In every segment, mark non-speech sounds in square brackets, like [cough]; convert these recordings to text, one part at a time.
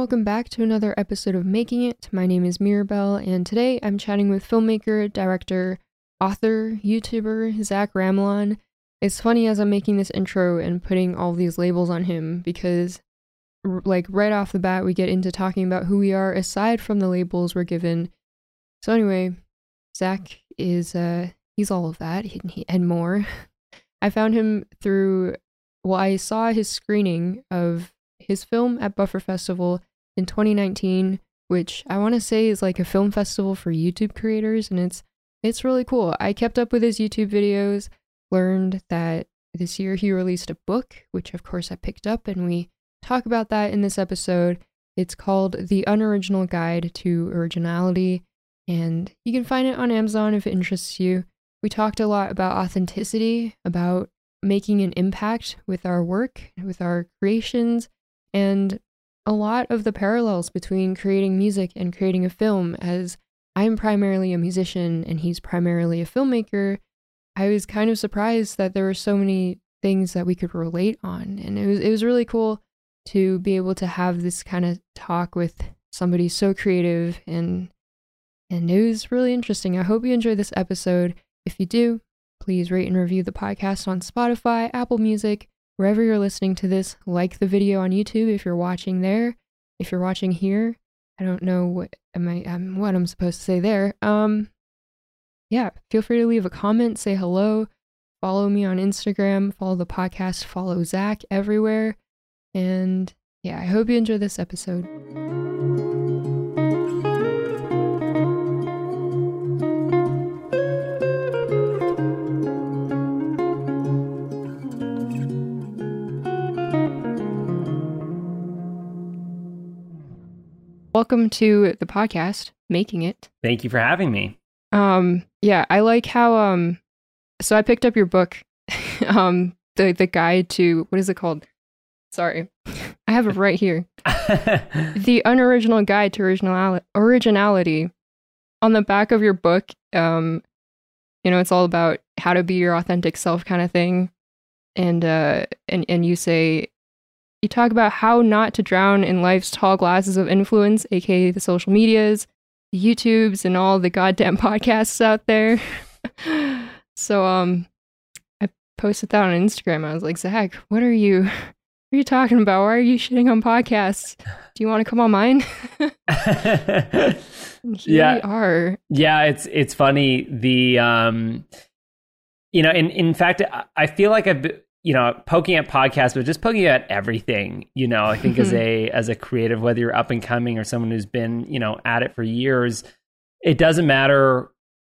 welcome back to another episode of Making It. My name is Mirabelle, and today I'm chatting with filmmaker, director, author, YouTuber Zach Ramelan. It's funny as I'm making this intro and putting all these labels on him because, like, right off the bat, we get into talking about who we are aside from the labels we're given. So, anyway, Zach is, uh, he's all of that and more. [laughs] I found him through, well, I saw his screening of his film at Buffer Festival in 2019, which I want to say is like a film festival for YouTube creators, and it's it's really cool. I kept up with his YouTube videos, learned that this year he released a book, which of course I picked up, and we talk about that in this episode. It's called The Unoriginal Guide to Originality, and you can find it on Amazon if it interests you. We talked a lot about authenticity, about making an impact with our work, with our creations, and a lot of the parallels between creating music and creating a film, as I'm primarily a musician and he's primarily a filmmaker, I was kind of surprised that there were so many things that we could relate on. And it was it was really cool to be able to have this kind of talk with somebody so creative and and it was really interesting. I hope you enjoyed this episode. If you do, please rate and review the podcast on Spotify, Apple Music, wherever you're listening to this, like the video on YouTube if you're watching there. If you're watching here, I don't know what am I um, what I'm supposed to say there. Um yeah, feel free to leave a comment, say hello, follow me on Instagram, follow the podcast, follow Zach everywhere. And yeah, I hope you enjoy this episode. Welcome to the podcast, Making It. Thank you for having me. Um, yeah, I like how um so I picked up your book, [laughs] um, the the guide to what is it called? Sorry. I have it right here. [laughs] the unoriginal guide to original originality. On the back of your book, um, you know, it's all about how to be your authentic self kind of thing. And uh and, and you say you talk about how not to drown in life's tall glasses of influence, aka the social medias, the YouTubes, and all the goddamn [laughs] podcasts out there. [laughs] so um I posted that on Instagram. I was like, Zach, what are you [laughs] what are you talking about? Why are you shitting on podcasts? Do you want to come on mine? Yeah. we are. yeah, it's it's funny. The um, you know, in in fact, I- I feel like I've been- you know poking at podcasts, but just poking at everything. You know, I think as [laughs] a as a creative, whether you're up and coming or someone who's been you know at it for years, it doesn't matter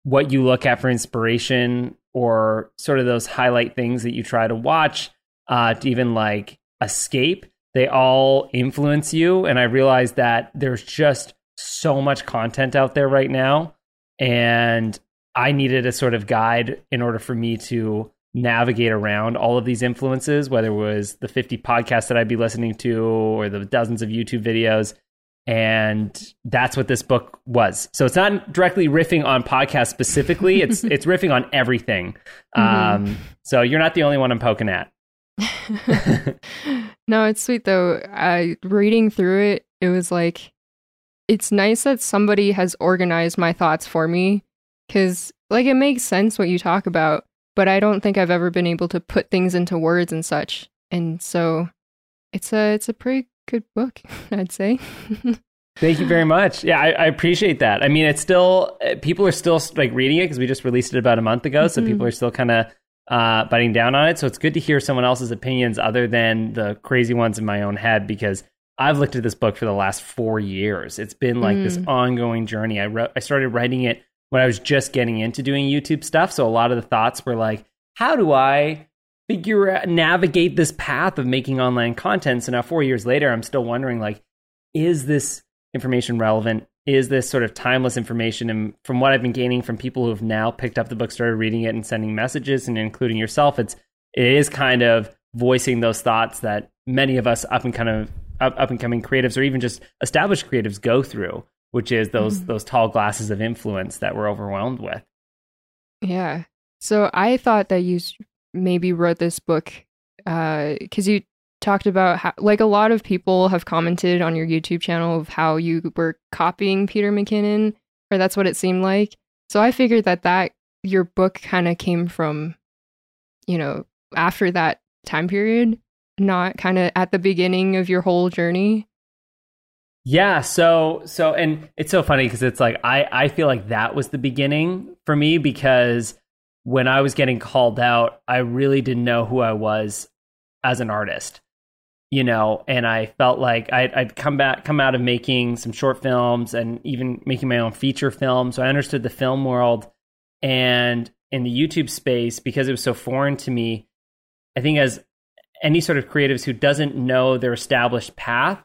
what you look at for inspiration or sort of those highlight things that you try to watch uh, to even like escape. They all influence you, and I realize that there's just so much content out there right now, and I needed a sort of guide in order for me to navigate around all of these influences, whether it was the 50 podcasts that I'd be listening to or the dozens of YouTube videos. And that's what this book was. So it's not directly riffing on podcasts specifically. It's [laughs] it's riffing on everything. Um, so you're not the only one I'm poking at. [laughs] no, it's sweet though. I reading through it, it was like it's nice that somebody has organized my thoughts for me cuz like it makes sense what you talk about, but I don't think I've ever been able to put things into words and such. And so it's a it's a pretty good book, [laughs] I'd say. [laughs] Thank you very much. Yeah, I, I appreciate that. I mean, it's still uh, people are still like reading it because we just released it about a month ago, so Mhm. people are still kind of uh, biting down on it. So it's good to hear someone else's opinions other than the crazy ones in my own head because I've looked at this book for the last four years. It's been like this Mm. ongoing journey. I wrote, I started writing it when I was just getting into doing YouTube stuff, so a lot of the thoughts were like, how do I figure out navigate this path of making online content? So now four years later, I'm still wondering like, is this information relevant? Is this sort of timeless information? And from what I've been gaining from people who have now picked up the book, started reading it, and sending messages, and including yourself, it's it is kind of voicing those thoughts that many of us up and kind of up, up and coming creatives, or even just established creatives, go through, which is those Mhm. those tall glasses of influence that we're overwhelmed with. Yeah. So I thought that you maybe wrote this book because you talked about how, like, a lot of people have commented on your YouTube channel of how you were copying Peter McKinnon, or that's what it seemed like. So I figured that that your book kind of came from, you know, after that time period, not kind of at the beginning of your whole journey. Yeah, so so and it's so funny because it's like I I feel like that was the beginning for me because when I was getting called out, I really didn't know who I was as an artist. You know, and I felt like I'd, I'd come back, come out of making some short films and even making my own feature film. So I understood the film world and in the YouTube space because it was so foreign to me. I think as any sort of creatives who doesn't know their established path,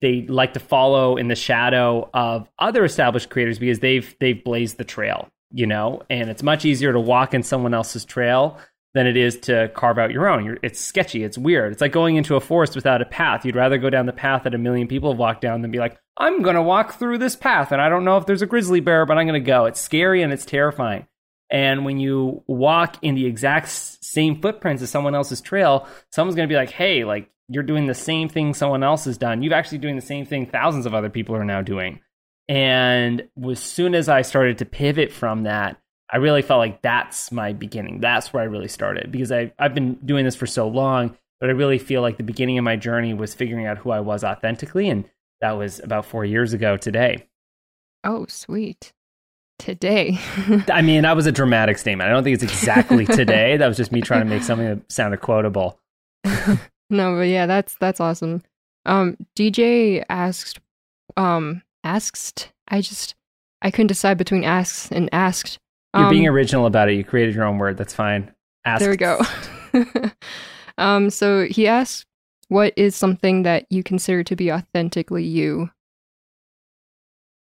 they like to follow in the shadow of other established creators because they've they've blazed the trail, you know, and it's much easier to walk in someone else's trail than it is to carve out your own. You're, it's sketchy, it's weird. It's like going into a forest without a path. You'd rather go down the path that a million people have walked down than be like, I'm going to walk through this path and I don't know if there's a grizzly bear, but I'm going to go. It's scary and it's terrifying. And when you walk in the exact same footprints as someone else's trail, someone's going to be like, hey, like you're doing the same thing someone else has done. You're actually doing the same thing thousands of other people are now doing. And as soon as I started to pivot from that, I really felt like that's my beginning. That's where I really started because I, I've been doing this for so long, but I really feel like the beginning of my journey was figuring out who I was authentically. And that was about four years ago today. Oh, sweet today. [laughs] I mean, that was a dramatic statement. I don't think it's exactly today. that was just me trying to make something that sounded quotable. [laughs] no, but yeah, that's that's awesome. Um, DJ asked, um, asked. I just I couldn't decide between asks and asked. You're um, being original about it. You created your own word. That's fine. Asked. There we go. [laughs] um, so he asked, "What is something that you consider to be authentically you?"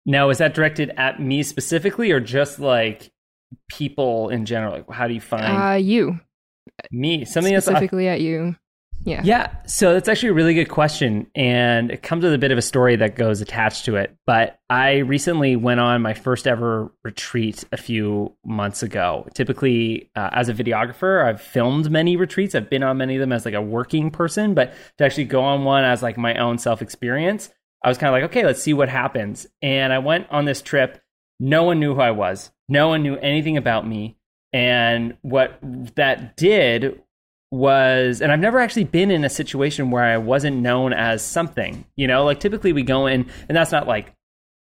Now, is that directed at me specifically, or just like people in general? Like, how do you find uh, you? Me, something specifically that's, at you. Yeah. Yeah. So that's actually a really good question. And it comes with a bit of a story that goes attached to it. But I recently went on my first ever retreat a few months ago. Typically, uh, as a videographer, I've filmed many retreats. I've been on many of them as like a working person, but to actually go on one as like my own self experience I was kind of like, okay, let's see what happens. And I went on this trip. No one knew who I was. No one knew anything about me. And what that did was, and I've never actually been in a situation where I wasn't known as something, you know, like typically we go in, and that's not like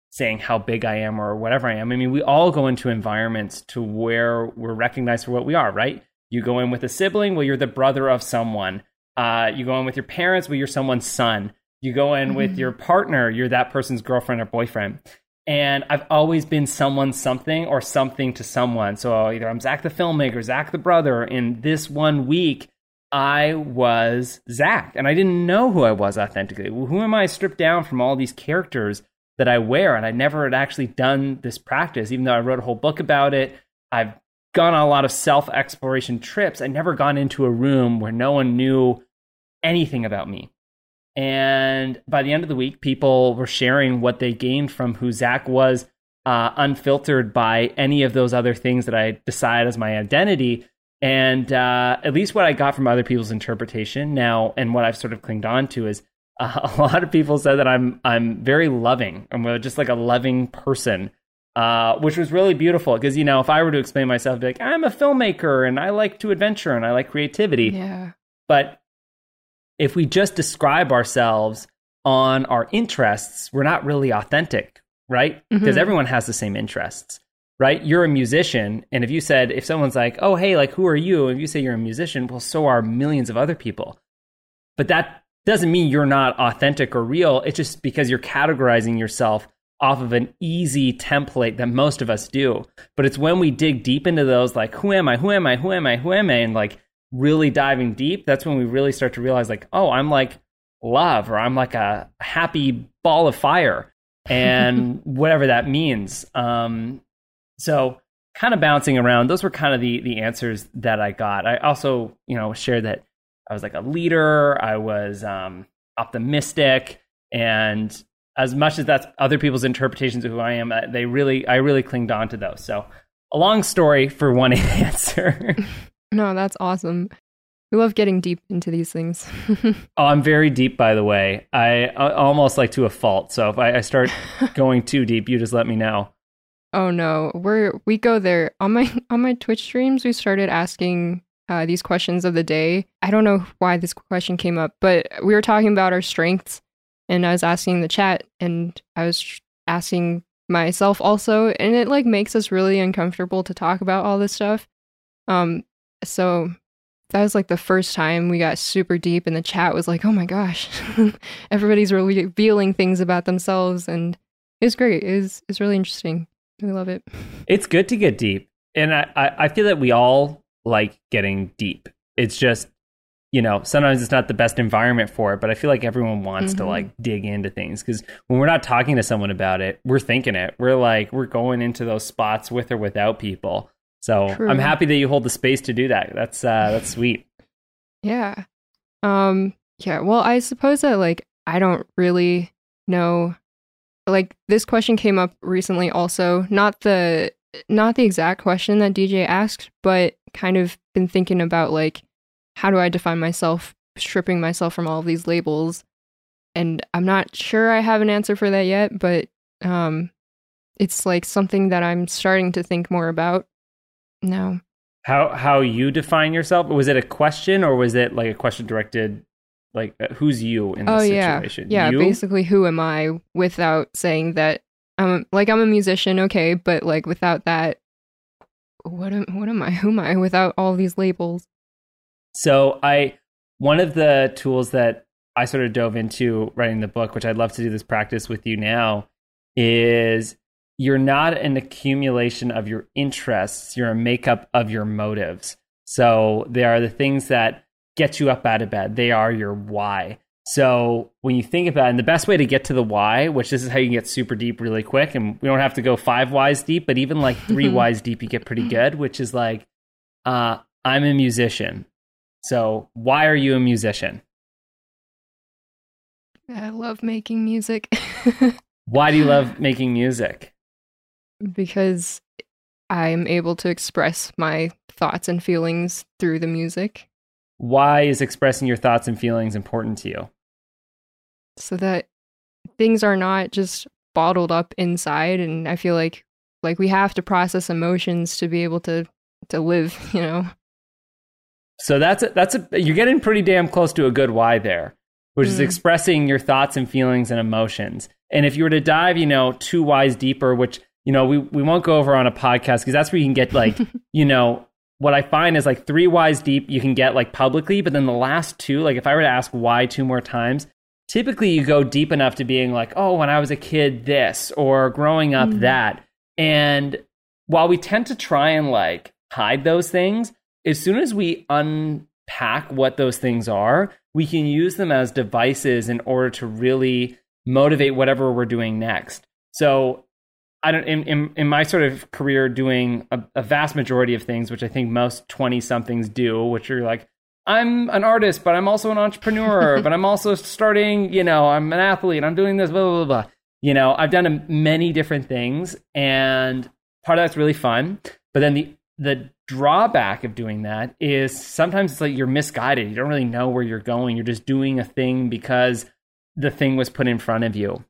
saying how big I am or whatever I am. I mean, we all go into environments to where we're recognized for what we are, right? You go in with a sibling, well, you're the brother of someone. Uh, you go in with your parents, well, you're someone's son. You go in mm-hmm. with your partner, you're that person's girlfriend or boyfriend. And I've always been someone something or something to someone. So either I'm Zach the filmmaker, Zach the brother. In this one week, I was Zach, and I didn't know who I was authentically. Who am I stripped down from all these characters that I wear? And I never had actually done this practice, even though I wrote a whole book about it. I've gone on a lot of self exploration trips. I never gone into a room where no one knew anything about me. And by the end of the week, people were sharing what they gained from who Zach was, uh, unfiltered by any of those other things that I decide as my identity. And uh, at least what I got from other people's interpretation now, and what I've sort of clinged on to is uh, [laughs] a lot of people said that I'm I'm very loving. I'm just like a loving person, uh, which was really beautiful. Because you know, if I were to explain myself, I'd be like I'm a filmmaker and I like to adventure and I like creativity. Yeah. But if we just describe ourselves on our interests, we're not really authentic, right? Because mm-hmm. everyone has the same interests, right? You're a musician. And if you said, if someone's like, oh, hey, like, who are you? And you say you're a musician, well, so are millions of other people. But that doesn't mean you're not authentic or real. It's just because you're categorizing yourself off of an easy template that most of us do. But it's when we dig deep into those, like, who am I? Who am I? Who am I? Who am I? And like, really diving deep, that's when we really start to realize, like, oh, I'm like love, or I'm like a happy ball of fire, and [laughs] whatever that means. Um, so, kind of bouncing around, those were kind of the the answers that I got. I also, you know, shared that I was like a leader, I was um, optimistic, and as much as that's other people's interpretations of who I am, they really, I really clinged on to those. So, a long story for one [laughs] answer. No, that's awesome. we love getting deep into these things. [laughs] oh, I'm very deep, by the way. I, I almost like to a fault. So if I, I start [laughs] going too deep, you just let me know. Oh no, we're we go there on my [laughs] on my Twitch streams. We started asking uh, these questions of the day. I don't know why this question came up, but we were talking about our strengths, and I was asking the chat, and I was asking myself also, and it like makes us really uncomfortable to talk about all this stuff. Um, so that was like the first time we got super deep, and the chat was like, "Oh my gosh, [laughs] everybody's really revealing things about themselves," and it was great. It was it's really interesting. We love it. It's good to get deep, and I I feel that we all like getting deep. It's just, you know, sometimes it's not the best environment for it, but I feel like everyone wants mm-hmm. to like dig into things because when we're not talking to someone about it, we're thinking it. We're like, we're going into those spots with or without people. So True. I'm happy that you hold the space to do that. That's uh that's sweet. Yeah. Um yeah, well, I suppose that like I don't really know like this question came up recently also, not the not the exact question that DJ asked, but kind of been thinking about like how do I define myself, stripping myself from all of these labels. And I'm not sure I have an answer for that yet, but um it's like something that I'm starting to think more about now. How how you define yourself? Was it a question or was it like a question directed like uh, who's you in this oh, situation? Yeah, you? basically who am I without saying that I'm like I'm a musician, okay, but like without that what am what am I? [laughs] Who am I without all these labels? So I one of the tools that I sort of dove into writing the book, which I'd love to do this practice with you now, is you're not an accumulation of your interests, you're a makeup of your motives. So they are the things that get you up out of bed. They are your why. So when you think about it, and the best way to get to the why, which this is how you can get super deep really quick, and we don't have to go five whys deep, but even like three [laughs] whys deep, you get pretty good, which is like, uh, I'm a musician. So why are you a musician? I love making music. [laughs] why do you love making music? Because I'm able to express my thoughts and feelings through the music why is expressing your thoughts and feelings important to you? So that things are not just bottled up inside and I feel like like we have to process emotions to be able to to live, [laughs] you know. So that's a, that's a you're getting pretty damn close to a good why there, which mm. is expressing your thoughts and feelings and emotions. And if you were to dive, you know, two whys deeper, which you know we we won't go over on a podcast because that's where you can get like [laughs] you know what I find is like three whys deep you can get like publicly, but then the last two, like if I were to ask why two more times, typically you go deep enough to being like, oh, when I was a kid, this, or growing up, mm-hmm. that. And while we tend to try and like hide those things, as soon as we unpack what those things are, we can use them as devices in order to really motivate whatever we're doing next. So I don't in, in, in my sort of career doing a, a vast majority of things, which I think most twenty somethings do, which are like I'm an artist, but I'm also an entrepreneur, [laughs] but I'm also starting, you know, I'm an athlete, I'm doing this, blah, blah, blah, blah. You know, I've done many different things and part of that's really fun. But then the the drawback of doing that is sometimes it's like you're misguided. You don't really know where you're going. You're just doing a thing because the thing was put in front of you.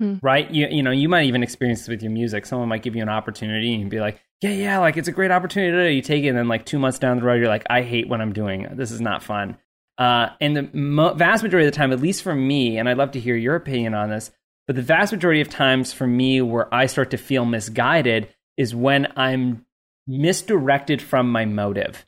Hmm. Right? You you know, you might even experience this with your music. Someone might give you an opportunity and be like, Yeah, yeah, like it's a great opportunity. You take it, and then like two months down the road, you're like, I hate what I'm doing. This is not fun. Uh, and the mo- vast majority of the time, at least for me, and I'd love to hear your opinion on this, but the vast majority of times for me where I start to feel misguided is when I'm misdirected from my motive.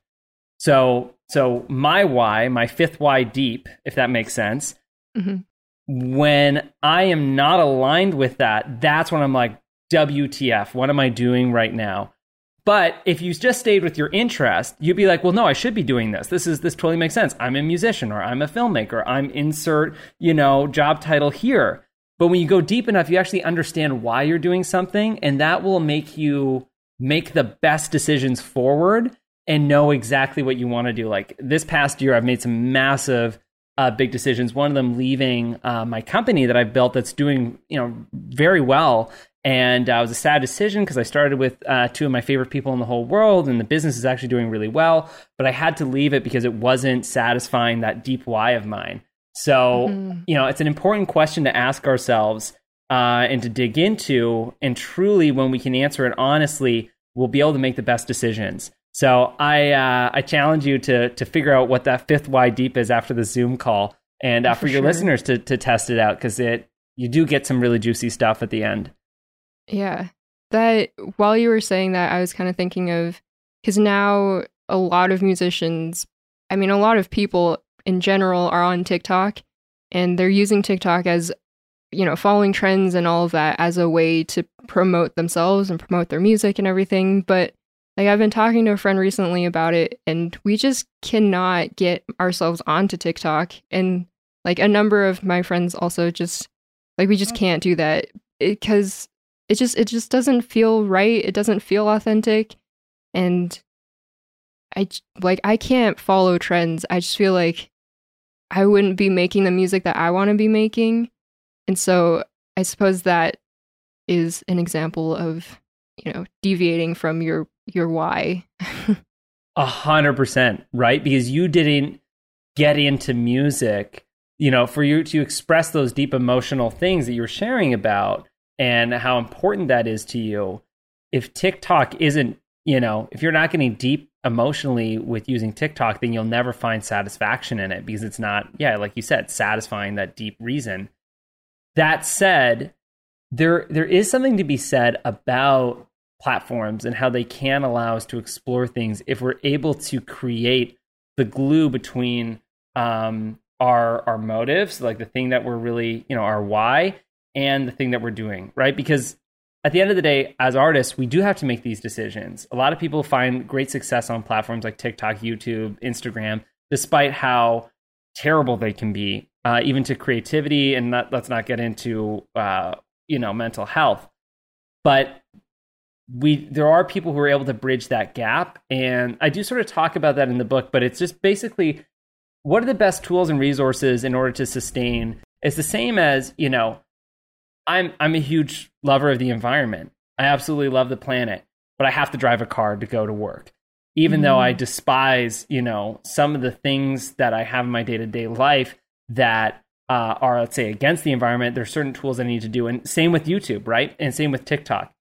So, so my why, my fifth why deep, if that makes sense, mm-hmm when I am not aligned with that, that's when I'm like, WTF, what am I doing right now? But if you just stayed with your interest, you'd be like, well, no, I should be doing this. This is this totally makes sense. I'm a musician or I'm a filmmaker. I'm insert, you know, job title here. But when you go deep enough, you actually understand why you're doing something, and that will make you make the best decisions forward and know exactly what you want to do. Like this past year, I've made some massive uh, big decisions. One of them leaving uh, my company that I've built that's doing you know very well, And uh, it was a sad decision because I started with uh, two of my favorite people in the whole world, and the business is actually doing really well. But I had to leave it because it wasn't satisfying that deep why of mine. So, mm-hmm. you know, it's an important question to ask ourselves uh, and to dig into. And truly, when we can answer it honestly, we'll be able to make the best decisions. So I uh, I challenge you to to figure out what that fifth Y deep is after the Zoom call, and uh, for, for your sure. listeners to to test it out because it you do get some really juicy stuff at the end. Yeah, that while you were saying that, I was kind of thinking of because now a lot of musicians, I mean, a lot of people in general are on TikTok, and they're using TikTok as you know following trends and all of that as a way to promote themselves and promote their music and everything, but like I've been talking to a friend recently about it and we just cannot get ourselves onto TikTok and like a number of my friends also just like we just mm. can't do that because it, it just it just doesn't feel right. It doesn't feel authentic and I like I can't follow trends. I just feel like I wouldn't be making the music that I want to be making. And so I suppose that is an example of, you know, deviating from your your why. A hundred percent, right? Because you didn't get into music, you know, for you to express those deep emotional things that you're sharing about and how important that is to you. If TikTok isn't, you know, if you're not getting deep emotionally with using TikTok, then you'll never find satisfaction in it because it's not, yeah, like you said, satisfying that deep reason. That said, there there is something to be said about platforms and how they can allow us to explore things if we're able to create the glue between um, our our motives, like the thing that we're really, you know, our why, and the thing that we're doing, right? Because at the end of the day, as artists, we do have to make these decisions. A lot of people find great success on platforms like TikTok, YouTube, Instagram, despite how terrible they can be, uh, even to creativity. And not, let's not get into uh, you know mental health, but we there are people who are able to bridge that gap and i do sort of talk about that in the book but it's just basically what are the best tools and resources in order to sustain? It's the same as you know i'm i'm a huge lover of the environment. I absolutely love the planet but i have to drive a car to go to work. Even mm. though i mm-hmm. despise you know some of the things that i have in my day-to-day life that uh, are let's say against the environment there's certain tools i need to do. And same with youtube right? And same with tiktok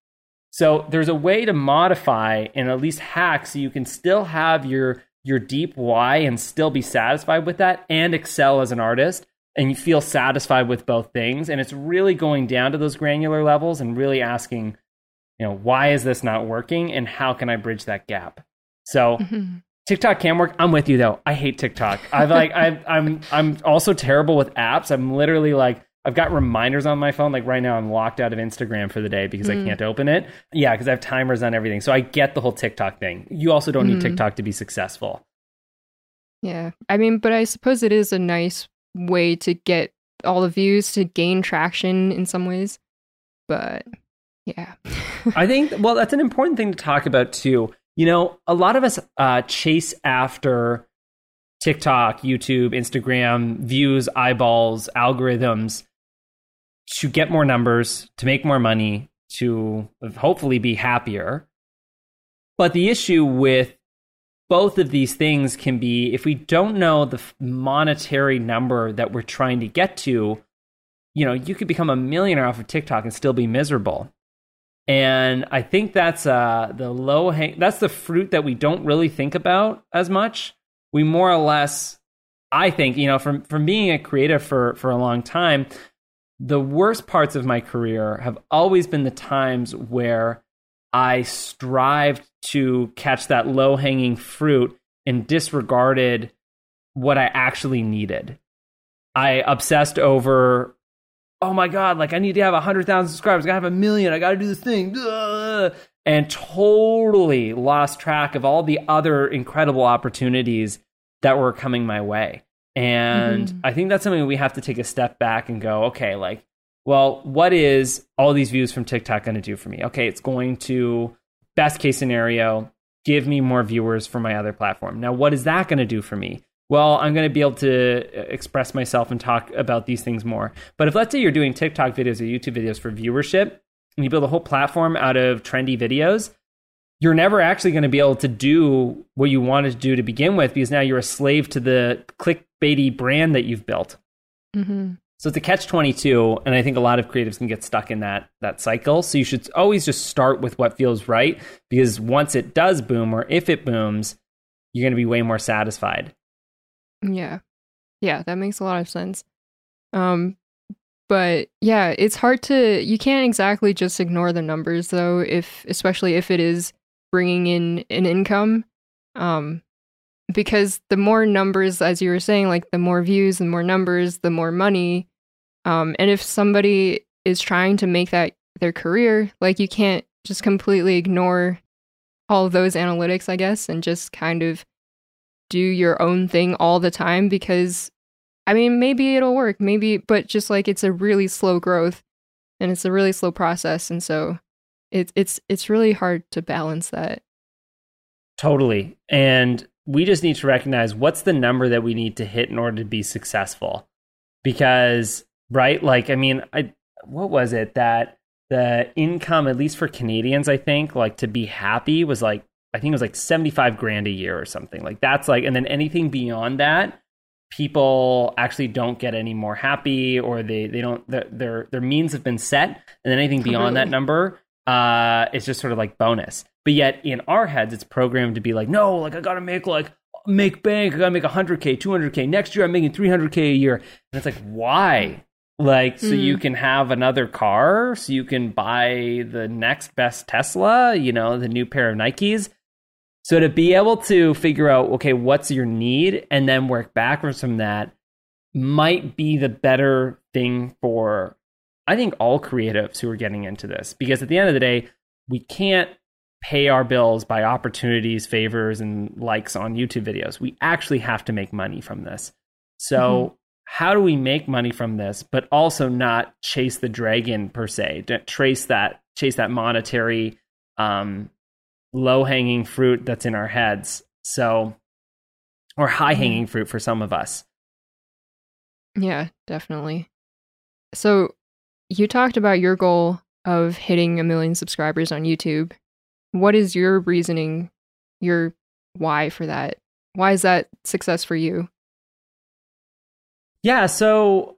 so there's a way to modify and at least hack so you can still have your your deep why and still be satisfied with that and excel as an artist and you feel satisfied with both things. And it's really going down to those granular levels and really asking you know why is this not working and how can i bridge that gap? So mm-hmm. tiktok can work. I'm with you though. I hate tiktok. I've like i i'm i'm also terrible with apps. I'm literally like I've got reminders on my phone. Like right now, I'm locked out of Instagram for the day because mm. I can't open it. Yeah, because I have timers on everything. So I get the whole TikTok thing. You also don't mm. need TikTok to be successful. Yeah. I mean, but I suppose it is a nice way to get all the views to gain traction in some ways. But yeah. [laughs] I think, well, that's an important thing to talk about too. You know, a lot of us uh, chase after TikTok, YouTube, Instagram, views, eyeballs, algorithms to get more numbers, to make more money, to hopefully be happier. But the issue with both of these things can be if we don't know the monetary number that we're trying to get to, you know, you could become a millionaire off of TikTok and still be miserable. And I think that's uh, the low hang that's the fruit that we don't really think about as much. We more or less I think, you know, from from being a creative for for a long time, the worst parts of my career have always been the times where I strived to catch that low hanging fruit and disregarded what I actually needed. I obsessed over, oh my God, like I need to have 100,000 subscribers. I gotta have a million. I gotta do this thing. And totally lost track of all the other incredible opportunities that were coming my way. And mm-hmm. I think that's something we have to take a step back and go, okay, like, well, what is all these views from TikTok going to do for me? Okay, it's going to, best case scenario, give me more viewers for my other platform. Now, what is that going to do for me? Well, I'm going to be able to uh, express myself and talk about these things more. But if let's say you're doing TikTok videos or YouTube videos for viewership, and you build a whole platform out of trendy videos, you're never actually going to be able to do what you wanted to do to begin with because now you're a slave to the clickbaity brand that you've built. Mm-hmm. So it's a catch 22 and I think a lot of creatives can get stuck in that that cycle. So you should always just start with what feels right because once it does boom or if it booms, you're going to be way more satisfied. Yeah. Yeah, that makes a lot of sense. Um but yeah, it's hard to you can't exactly just ignore the numbers though if especially if it is bringing in an income. Um because the more numbers as you were saying like the more views the more numbers the more money um, and if somebody is trying to make that their career, like you can't just completely ignore all those analytics, I guess, and just kind of do your own thing all the time because I mean, maybe it'll work, maybe, but just like it's a really slow growth and it's a really slow process. And so it's, it's, it's really hard to balance that. Totally. And we just need to recognize what's the number that we need to hit in order to be successful. Because right? Like, I mean, I what was it that the income, at least for Canadians, I think, like to be happy was like I think it was like seventy five grand a year or something. Like that's like, and then anything beyond that, people actually don't get any more happy, or they they don't their their, their means have been set, and then anything beyond that number, uh, it's just sort of like bonus. But yet in our heads, it's programmed to be like, no, like I gotta make like make bank. I gotta make 100k, 200k. Next year, I'm making 300k a year. And it's like, why? like so mm. you can have another car so you can buy the next best tesla you know the new pair of nikes so to be able to figure out okay what's your need and then work backwards from that might be the better thing for i think all creatives who are getting into this because at the end of the day we can't pay our bills by opportunities favors and likes on youtube videos we actually have to make money from this so mm-hmm how do we make money from this, but also not chase the dragon per se, trace that, chase that monetary, um, low hanging fruit that's in our heads. So, or high hanging fruit for some of us. Yeah, definitely. So, you talked about your goal of hitting a million subscribers on YouTube. What is your reasoning, your why for that? Why is that success for you? Yeah, so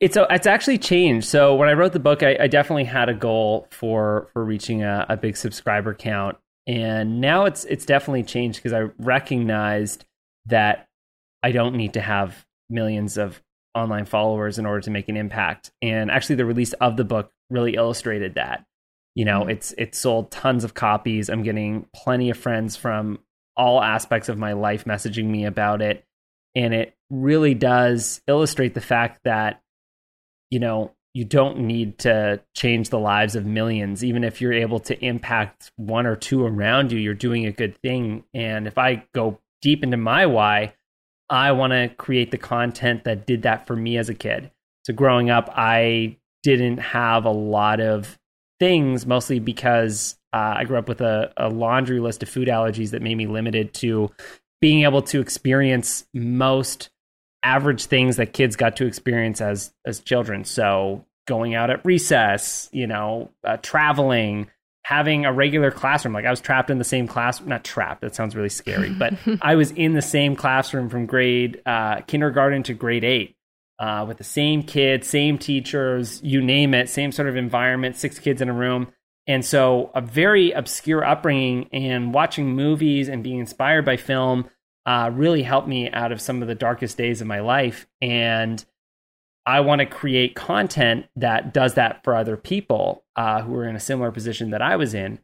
it's a, it's actually changed. So when I wrote the book, I, I definitely had a goal for for reaching a, a big subscriber count, and now it's it's definitely changed because I recognized that I don't need to have millions of online followers in order to make an impact. And actually, the release of the book really illustrated that. You know, mm-hmm. it's it's sold tons of copies. I'm getting plenty of friends from all aspects of my life messaging me about it and it really does illustrate the fact that you know you don't need to change the lives of millions even if you're able to impact one or two around you you're doing a good thing and if i go deep into my why i want to create the content that did that for me as a kid so growing up i didn't have a lot of things mostly because uh, i grew up with a, a laundry list of food allergies that made me limited to being able to experience most average things that kids got to experience as as children. So going out at recess, you know, uh, traveling, having a regular classroom. Like I was trapped in the same class, not trapped. That sounds really scary, but [laughs] I was in the same classroom from grade uh, kindergarten to grade eight. Uh, with the same kids, same teachers, you name it, same sort of environment, six kids in a room. And so, a very obscure upbringing and watching movies and being inspired by film uh, really helped me out of some of the darkest days of my life. And I want to create content that does that for other people uh, who are in a similar position that I was in.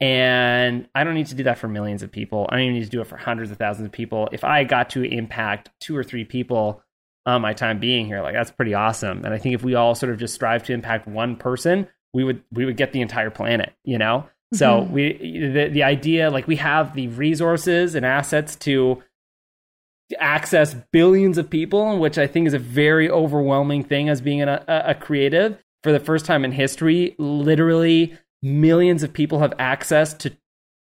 And I don't need to do that for millions of people. I don't even need to do it for hundreds of thousands of people. If I got to impact two or three people on my time being here, like that's pretty awesome. And I think if we all sort of just strive to impact one person, we would we would get the entire planet you know so mm-hmm. we the, the idea like we have the resources and assets to access billions of people which i think is a very overwhelming thing as being a, a creative for the first time in history literally millions of people have access to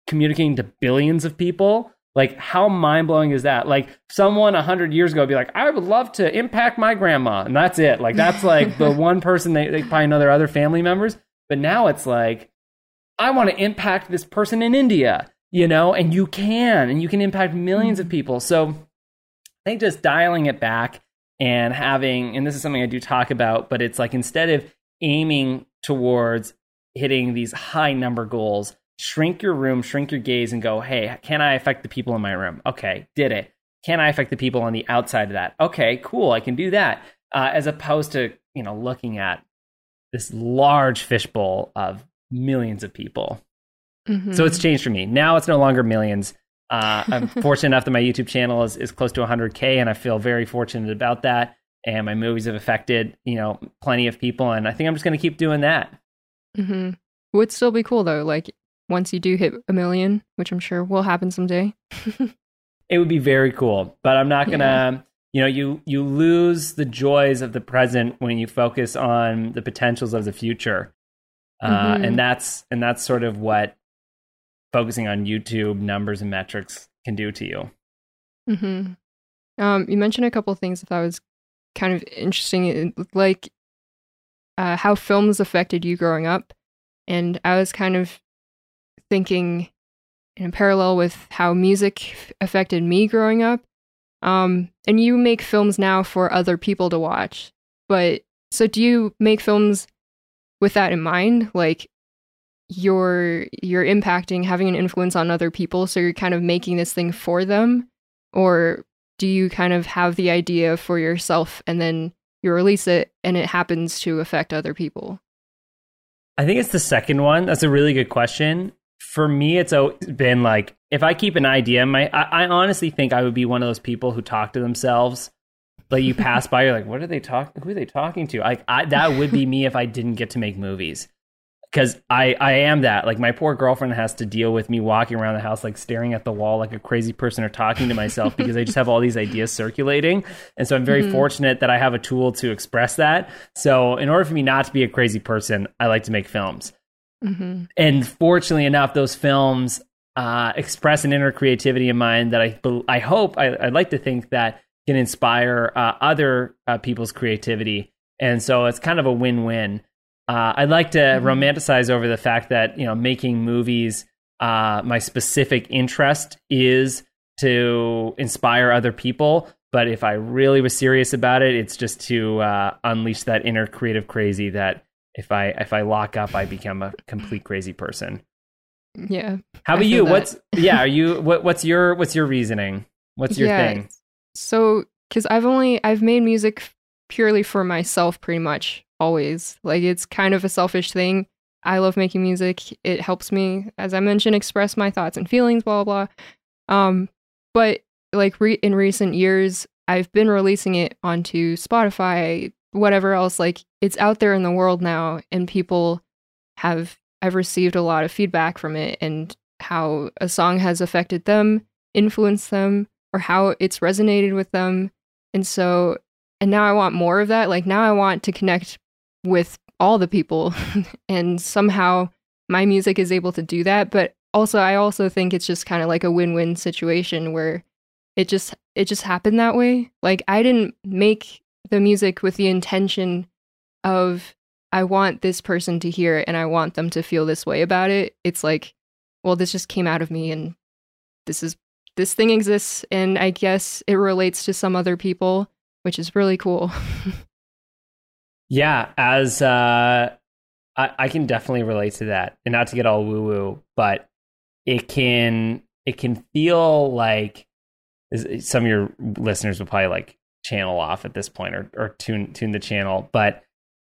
communicating to billions of people like, how mind blowing is that? Like, someone a hundred years ago would be like, I would love to impact my grandma, and that's it. Like, that's [laughs] like the one person they, they probably know their other family members. But now it's like, I want to impact this person in India, you know, and you can, and you can impact 1000000s of people. So I think just dialing it back and having, and this is something I do talk about, but it's like instead of aiming towards hitting these high number goals, shrink your room, shrink your gaze, and go, hey, can I affect the people in my room? Okay, did it. Can I affect the people on the outside of that? Okay, cool, I can do that. Uh, as opposed to, you know, looking at this large fishbowl of millions of people. Mm-hmm. So it's changed for me. Now it's no longer millions. Uh, I'm fortunate enough that my YouTube channel is, is close to 100K, and I feel very fortunate about that. And my movies have affected, you know, plenty of people, and I think I'm just going to keep doing that. Mm-hmm. Would still be cool though. Like once you do hit a million, which I'm sure will happen someday. [laughs] it would be very cool, but I'm not gonna. Yeah you know you you lose the joys of the present when you focus on the potentials of the future uh, mm-hmm. and that's and that's sort of what focusing on youtube numbers and metrics can do to you mm-hmm. um, you mentioned a couple things that I was kind of interesting like uh, how films affected you growing up and i was kind of thinking in parallel with how music affected me growing up um, and you make films now for other people to watch. But so do you make films with that in mind? Like you're you're impacting, having an influence on other people, so you're kind of making this thing for them? Or do you kind of have the idea for yourself and then you release it and it happens to affect other people? I think it's the second one. That's a really good question for me, it's been like if I keep an idea, my I, I, honestly think I would be one of those people who talk to themselves. Like you [laughs] pass by, you're like, what are they talking? Who are they talking to? Like I, that would be me if I didn't get to make movies because I, I am that. Like my poor girlfriend has to deal with me walking around the house like staring at the wall like a crazy person or talking to myself [laughs] because I just have all these ideas circulating. And so I'm very mm-hmm. fortunate that I have a tool to express that. So in order for me not to be a crazy person, I like to make films. Mm-hmm. And fortunately enough, those films uh, express an inner creativity in mind that I I hope I, would like to think that can inspire uh, other uh, people's creativity. And so it's kind of a win win. Uh, I'd like to mm-hmm. romanticize over the fact that you know making movies. Uh, my specific interest is to inspire other people. But if I really was serious about it, it's just to uh, unleash that inner creative crazy that if I if I lock up, I become a complete crazy person. Yeah. How about you? That. What's yeah? Are you what? What's your what's your reasoning? What's your yeah, thing? So, because I've only I've made music purely for myself, pretty much always. Like it's kind of a selfish thing. I love making music. It helps me, as I mentioned, express my thoughts and feelings. Blah blah. blah. Um, but like re- in recent years, I've been releasing it onto Spotify, whatever else like it's out there in the world now and people have I've received a lot of feedback from it and how a song has affected them, influenced them, or how it's resonated with them. And so and now I want more of that. Like now I want to connect with all the people [laughs] and somehow my music is able to do that, but also I also think it's just kind of like a win-win situation where it just it just happened that way. Like I didn't make the music with the intention of I want this person to hear it and I want them to feel this way about it. It's like, well, this just came out of me and this is this thing exists and I guess it relates to some other people, which is really cool. [laughs] yeah, as uh I, I can definitely relate to that. And not to get all woo woo, but it can it can feel like some of your listeners will probably like channel off at this point or, or tune tune the channel. But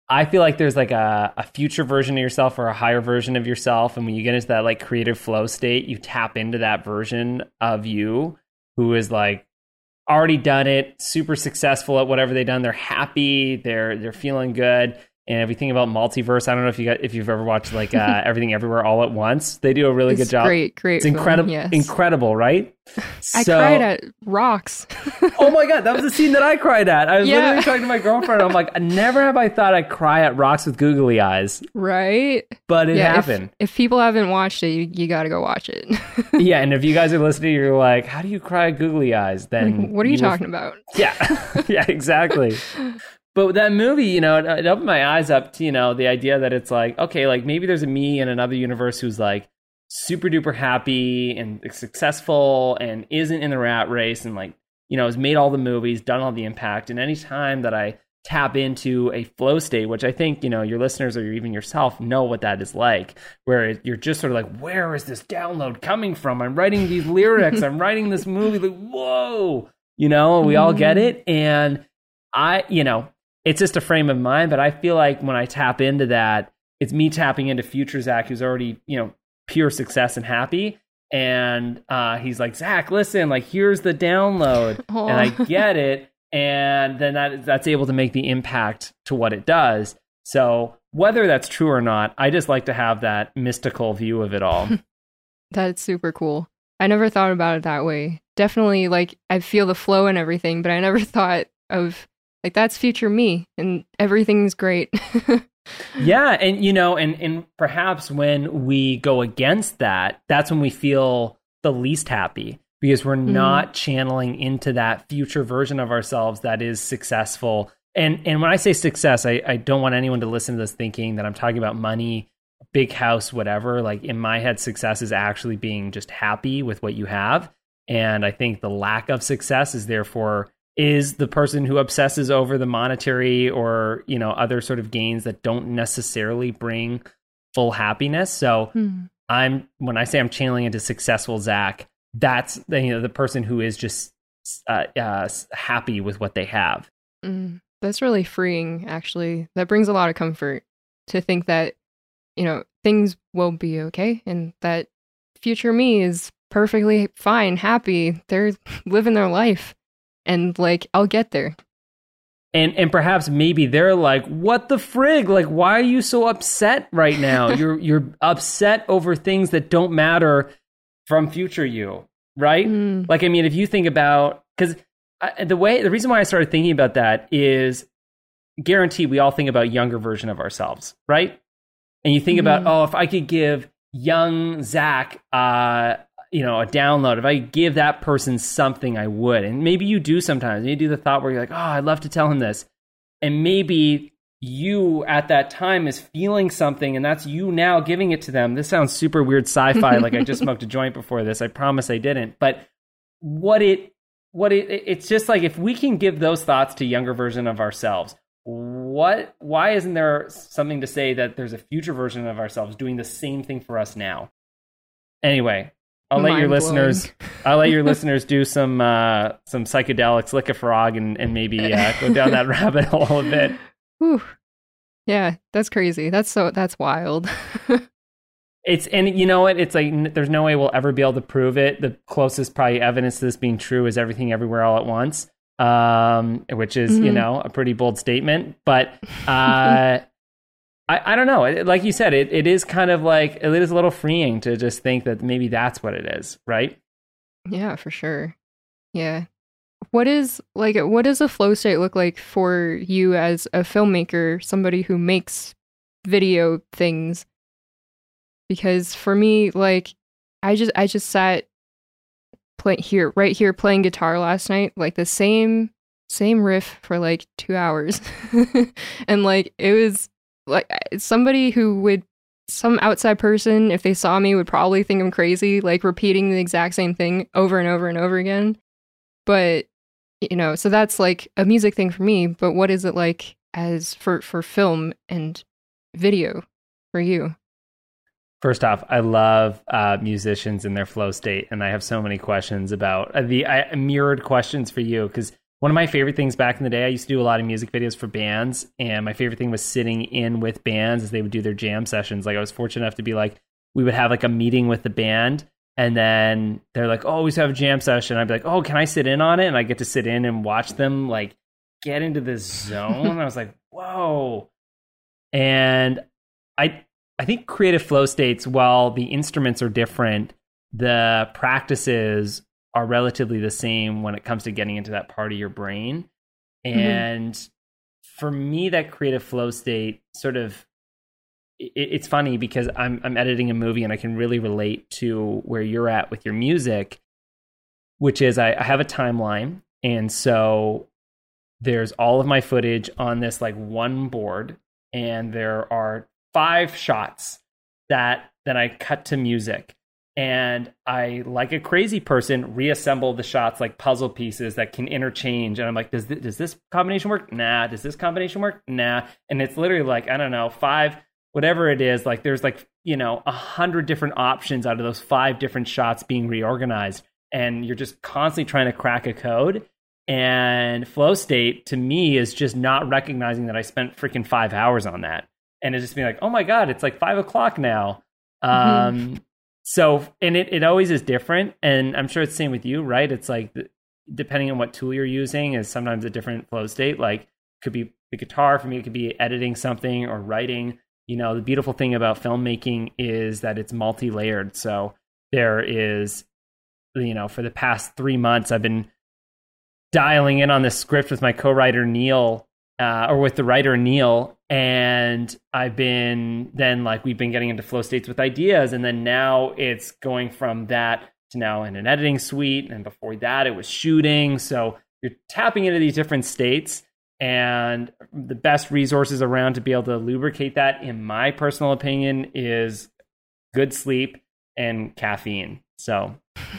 I feel like there's like a, a future version of yourself or a higher version of yourself. And when you get into that like creative flow state, you tap into that version of you who is like already done it, super successful at whatever they've done. They're happy, they're they're feeling good and think about multiverse, I don't know if you got if you've ever watched like uh, [laughs] Everything Everywhere All at Once. They do a really it's good job. Great, great. It's incredible, yes. incredible, right? I so, cried at rocks. [laughs] oh my god, that was the scene that I cried at. I was yeah. literally talking to my girlfriend. I'm like, never have I thought I'd cry at rocks with googly eyes. Right. But it yeah, happened. If, if, people haven't watched it, you, you got to go watch it. [laughs] yeah, and if you guys are listening, you're like, how do you cry at googly eyes? Then like, what are you, you talking about? Yeah, yeah, exactly. But that movie, you know, it, it opened my eyes up to, you know, the idea that it's like, okay, like maybe there's a me in another universe who's like super duper happy and successful and isn't in the rat race and like, you know, has made all the movies, done all the impact. And any time that I tap into a flow state, which I think, you know, your listeners or even yourself know what that is like, where you're just sort of like, where is this download coming from? I'm writing these [laughs] lyrics, I'm writing this movie, like, whoa, you know, we all get Mm-hmm. it. And I, you know, it's just a frame of mind, but I feel like when I tap into that, it's me tapping into future Zach, who's already, you know, pure success and happy. And uh, he's like, Zach, listen, like, here's the download. [laughs] And I get it. And then that that's able to make the impact to what it does. So whether that's true or not, I just like to have that mystical view of it all. [laughs] That's super cool. I never thought about it that way. Definitely, like, I feel the flow and everything, but I never [laughs] thought of, like, that's future me and everything's great. [laughs] yeah and you know and and perhaps when we go against that that's when we feel the least happy because we're mm-hmm. not channeling into that future version of ourselves that is successful. And and when i say success i i don't want anyone to listen to this thinking that i'm talking about money big house whatever. Like in my head success is actually being just happy with what you have. And i think the lack of success is therefore is the person who obsesses over the monetary or you know other sort of gains that don't necessarily bring full happiness so Hmm. i'm when i say i'm channeling into successful zach that's the, you know the person who is just uh, uh, happy with what they have Mm, that's really freeing, actually. That brings a lot of comfort to think that, you know, things will be okay and that future me is perfectly fine, happy. They're [laughs] living their life. And, like, I'll get there. and and perhaps maybe they're like what the frig like why are you so upset right now [laughs] you're you're upset over things that don't matter from future you right Mm, Like, I mean, if you think about because the way the reason why I started thinking about that is guarantee we all think about younger version of ourselves, right? And you think about, Mhm. oh, if I could give young Zach, uh, you know, a download, if I give that person something, I would. And maybe you do sometimes. You do the thought where you're like, oh, I'd love to tell him this, and maybe you at that time is feeling something and that's you now giving it to them. This sounds super weird sci-fi [laughs] like I just smoked a joint before this. I promise I didn't. But what it what it it's just like if we can give those thoughts to younger version of ourselves, what why isn't there something to say that there's a future version of ourselves doing the same thing for us now? Anyway, I'll let your listeners [laughs] I'll let your listeners do some uh, some psychedelics, lick a frog, and, and maybe uh, go down that [laughs] rabbit hole a bit. Whew. Yeah, that's crazy. That's so, that's wild. [laughs] It's and you know what? It's like n- there's no way we'll ever be able to prove it. The closest probably evidence to this being true is everything everywhere all at once, um, which is you Mhm. know a pretty bold statement. But uh, I I don't know. Like you said, it it is kind of like it is a little freeing to just think that maybe that's what it is, right? Yeah, for sure. Yeah. What is like what does a flow state look like for you as a filmmaker, somebody who makes video things? Because for me, like I just I just sat play here right here playing guitar last night, like the same same riff for like 2 hours. [laughs] and like it was like somebody who would some outside person, if they saw me, would probably think I'm crazy, like repeating the exact same thing over and over and over again. But you know, so that's like a music thing for me. But what is it like as for for film and video for you? First off, I love uh, musicians in their flow state, and I have so many questions about uh, the I, mirrored questions for you because one of my favorite things back in the day, I used to do a lot of music videos for bands, and my favorite thing was sitting in with bands as they would do their jam sessions. Like I was fortunate enough to be like, we would have like a meeting with the band, and then they're like, "Oh, we have a jam session." I'd be like, "Oh, can I sit in on it?" And I get to sit in and watch them like get into this zone. I was like, [laughs] "Whoa!" And I I think creative flow states, while the instruments are different, the practices are relatively the same when it comes to getting into that part of your brain. Mm-hmm. And for me, that creative flow state sort of it, it's funny because I'm I'm editing a movie and I can really relate to where you're at with your music, which is I, I have a timeline, and so there's all of my footage on this like one board, and there are five shots that then I cut to music. And I, like a crazy person, reassemble the shots like puzzle pieces that can interchange. And I'm like, does this, does this combination work? Nah. Does this combination work? Nah. And it's literally like I don't know, five, whatever it is. Like there's like you know a hundred different options out of those five different shots being reorganized, and you're just constantly trying to crack a code. And flow state to me is just not recognizing that I spent freaking five hours on that, and it's just being like, oh my god, it's like five o'clock now. Mm-hmm. Um, so, and it, it always is different. And I'm sure it's the same with you, right? It's like, depending on what tool you're using, is sometimes a different flow state. Like, could be the guitar for me, it could be editing something or writing. You know, the beautiful thing about filmmaking is that it's multi layered. So, there is, you know, for the past three months, I've been dialing in on this script with my co writer, Neil, uh, or with the writer Neil, and I've been then like we've been getting into flow states with ideas, and then now it's going from that to now in an editing suite, and before that it was shooting. So you're tapping into these different states, and the best resources around to be able to lubricate that, in my personal opinion, is good sleep and caffeine. So.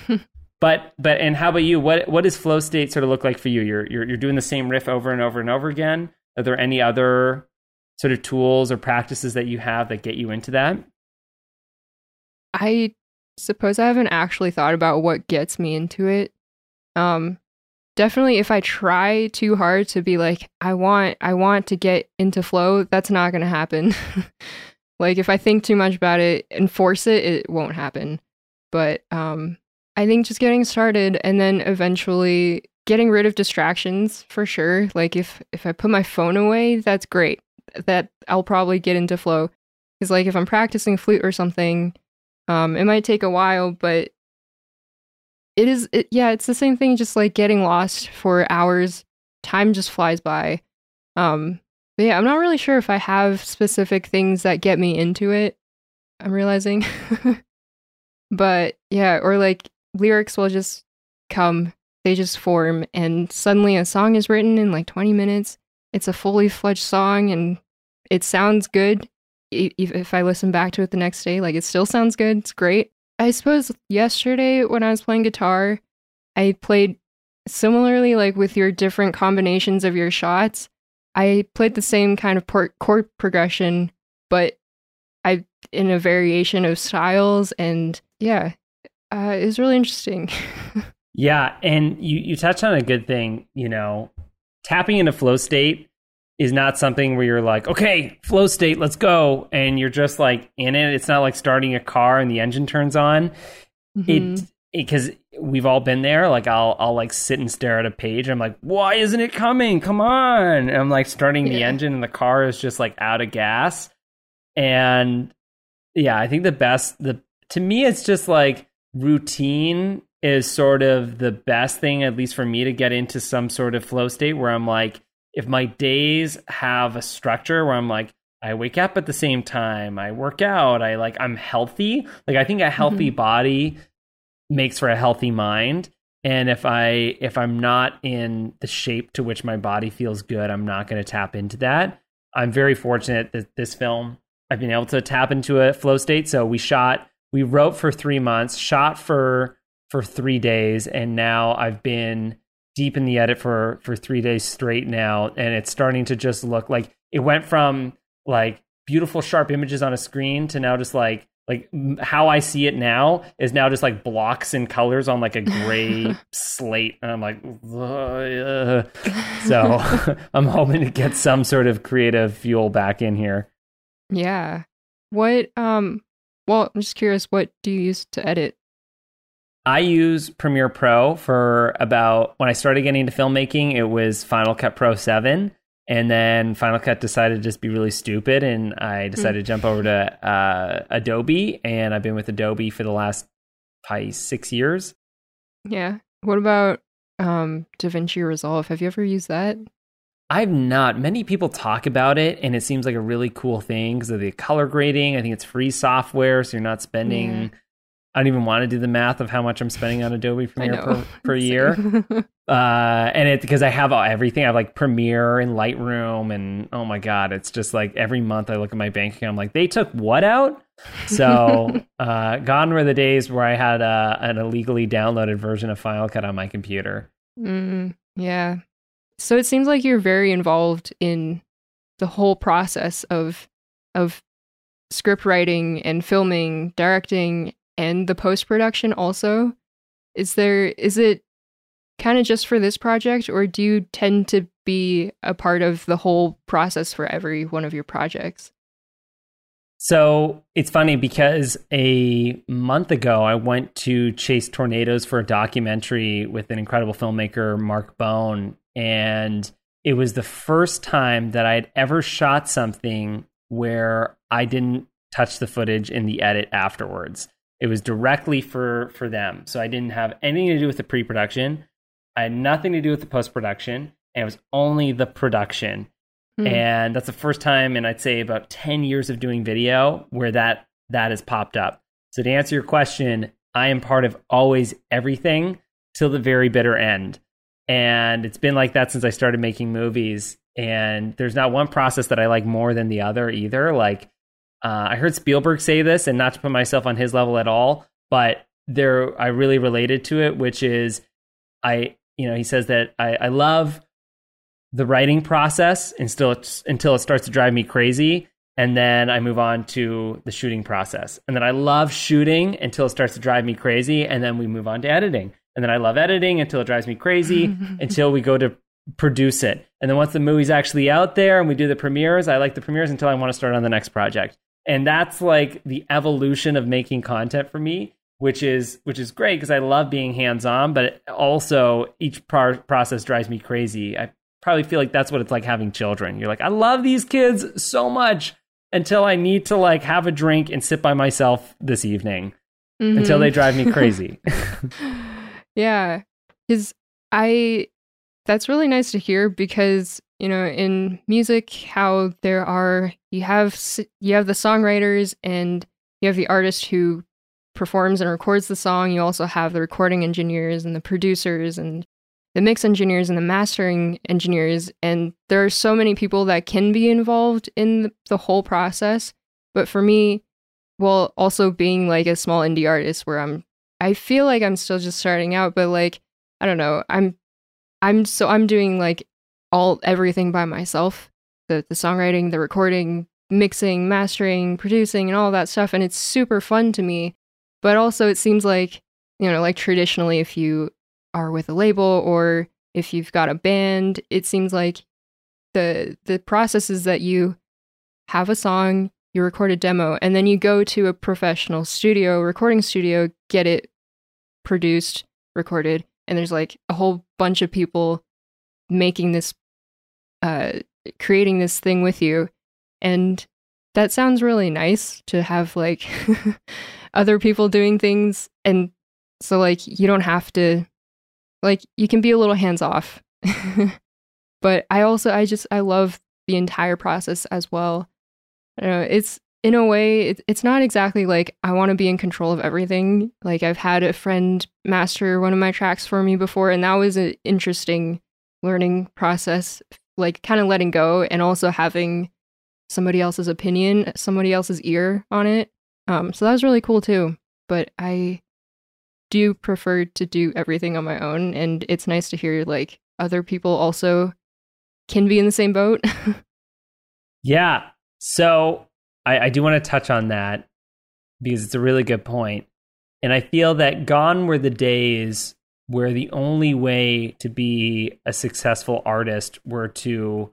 [laughs] But but and how about you? What what does flow state sort of look like for you? You're you're you're doing the same riff over and over and over again. Are there any other sort of tools or practices that you have that get you into that? I suppose I haven't actually thought about what gets me into it. Um definitely if I try too hard to be like I want I want to get into flow, that's not going to happen. [laughs] like if I think too much about it and force it, it won't happen. But um I think just getting started and then eventually getting rid of distractions for sure. Like if if I put my phone away, that's great. That I'll probably get into flow. Cuz like if I'm practicing flute or something, um it might take a while, but it is it, yeah, it's the same thing just like getting lost for hours. Time just flies by. Um but yeah, I'm not really sure if I have specific things that get me into it. I'm realizing. [laughs] but yeah, or like lyrics will just come, they just form, and suddenly a song is written in like 20 minutes. It's a fully fledged song and it sounds good. If I listen back to it the next day, like it still sounds good. It's great. I suppose yesterday when I was playing guitar, I played similarly, like with your different combinations of your shots. I played the same kind of chord progression, but I in a variation of styles, and yeah, uh, was really interesting. [laughs] yeah, and you you touched on a good thing. You know, tapping into flow state is not something where you're like, okay, flow state, let's go, and you're just like in it. It's not like starting a car and the engine turns on. Mm-hmm. It because we've all been there. Like I'll I'll like sit and stare at a page. I'm like, why isn't it coming? Come on! And I'm like starting yeah. the engine, and the car is just like out of gas. And yeah, I think the best the to me it's just like routine is sort of the best thing, at least for me, to get into some sort of flow state where I'm like, if my days have a structure where I'm like, I wake up at the same time, I work out, I like, I'm healthy. Like, I think a healthy mm-hmm. body makes for a healthy mind. And if I if I'm not in the shape to which my body feels good, I'm not going to tap into that. I'm very fortunate that this film I've been able to tap into a flow state. So we shot we wrote for three months, shot for for three days, and now I've been deep in the edit for for three days straight now, and it's starting to just look like it went from like beautiful sharp images on a screen to now just like like how I see it now is now just like blocks and colors on like a gray [laughs] slate, and I'm like, Ugh. so [laughs] I'm hoping to get some sort of creative fuel back in here. Yeah. What um well, I'm just curious, what do you use to edit? I use Premiere Pro for about when I started getting into filmmaking, it was Final Cut Pro 7. And then Final Cut decided to just be really stupid. And I hmm. decided mm. to jump over to uh, Adobe. And I've been with Adobe for the last probably six years. Yeah. What about um, DaVinci Resolve? Have you ever used that? I've not. Many people talk about it, and it seems like a really cool thing because of the color grading. I think it's free software, so you're not spending yeah. I don't even want to do the math of how much I'm spending on Adobe [laughs] Premiere per, [laughs] per year. [laughs] uh, and it because I have everything. I have like Premiere and Lightroom, and oh my god, it's just like every month I look at my bank account. I'm like, they took what out? So uh, gone were the days where I had a, an illegally downloaded version of Final Cut on my computer. Mm, yeah. So it seems like you're very involved in the whole process of of script writing and filming, directing, and the post production also. Is there is it kind of just for this project or do you tend to be a part of the whole process for every one of your projects? So it's funny because a month ago I went to chase tornadoes for a documentary with an incredible filmmaker, Mark Bone. And it was the first time that I had ever shot something where I didn't touch the footage in the edit afterwards. It was directly for for them. So I didn't have anything to do with the pre-production. I had nothing to do with the post-production, and it was only the production. Mm. And that's the first time in I'd say about 10 years of doing video where that that has popped up. So to answer your question, I am part of always everything till the very bitter end. And it's been like that since I started making movies. And there's not one process that I like more than the other either. Like uh, I heard Spielberg say this, and not to put myself on his level at all, but there I really related to it, which is I, you know, he says that I, I love the writing process until it, until it starts to drive me crazy, and then I move on to the shooting process, and then I love shooting until it starts to drive me crazy, and then we move on to editing, and then I love editing until it drives me crazy [laughs] until we go to produce it. And then once the movie's actually out there and we do the premieres, I like the premieres until I want to start on the next project and that's like the evolution of making content for me which is which is great because i love being hands on but also each par- process drives me crazy. I probably feel like that's what it's like having children. You're like i love these kids so much until i need to like have a drink and sit by myself this evening mm-hmm. until they drive me crazy. [laughs] [laughs] Yeah because i that's really nice to hear because you know in music how there are you have you have the songwriters and you have the artist who performs and records the song. You also have the recording engineers and the producers and the mix engineers and the mastering engineers. And there are so many people that can be involved in the whole process. But for me well also being like a small indie artist where i'm i feel like i'm still just starting out but like i don't know. I'm i'm so i'm doing like all everything by myself. The the songwriting the recording mixing mastering producing and all that stuff and it's super fun to me. But also it seems like you know like traditionally if you are with a label or if you've got a band it seems like the the process is that you have a song you record a demo and then you go to a professional studio recording studio get it produced recorded and there's like a whole bunch of people making this uh, creating this thing with you. And that sounds really nice to have like [laughs] other people doing things. And so, like, you don't have to, like, you can be a little hands off. [laughs] but I also, I just, I love the entire process as well. Know, it's, in a way, it, it's not exactly like I want to be in control of everything. Like, I've had a friend master one of my tracks for me before, and that was an interesting learning process like kind of letting go and also having somebody else's opinion, somebody else's ear on it. Um, so that was really cool too. But I do prefer to do everything on my own, and it's nice to hear like other people also can be in the same boat. [laughs] yeah. So I, I do want to touch on that because it's a really good point. And I feel that gone were the days where the only way to be a successful artist were to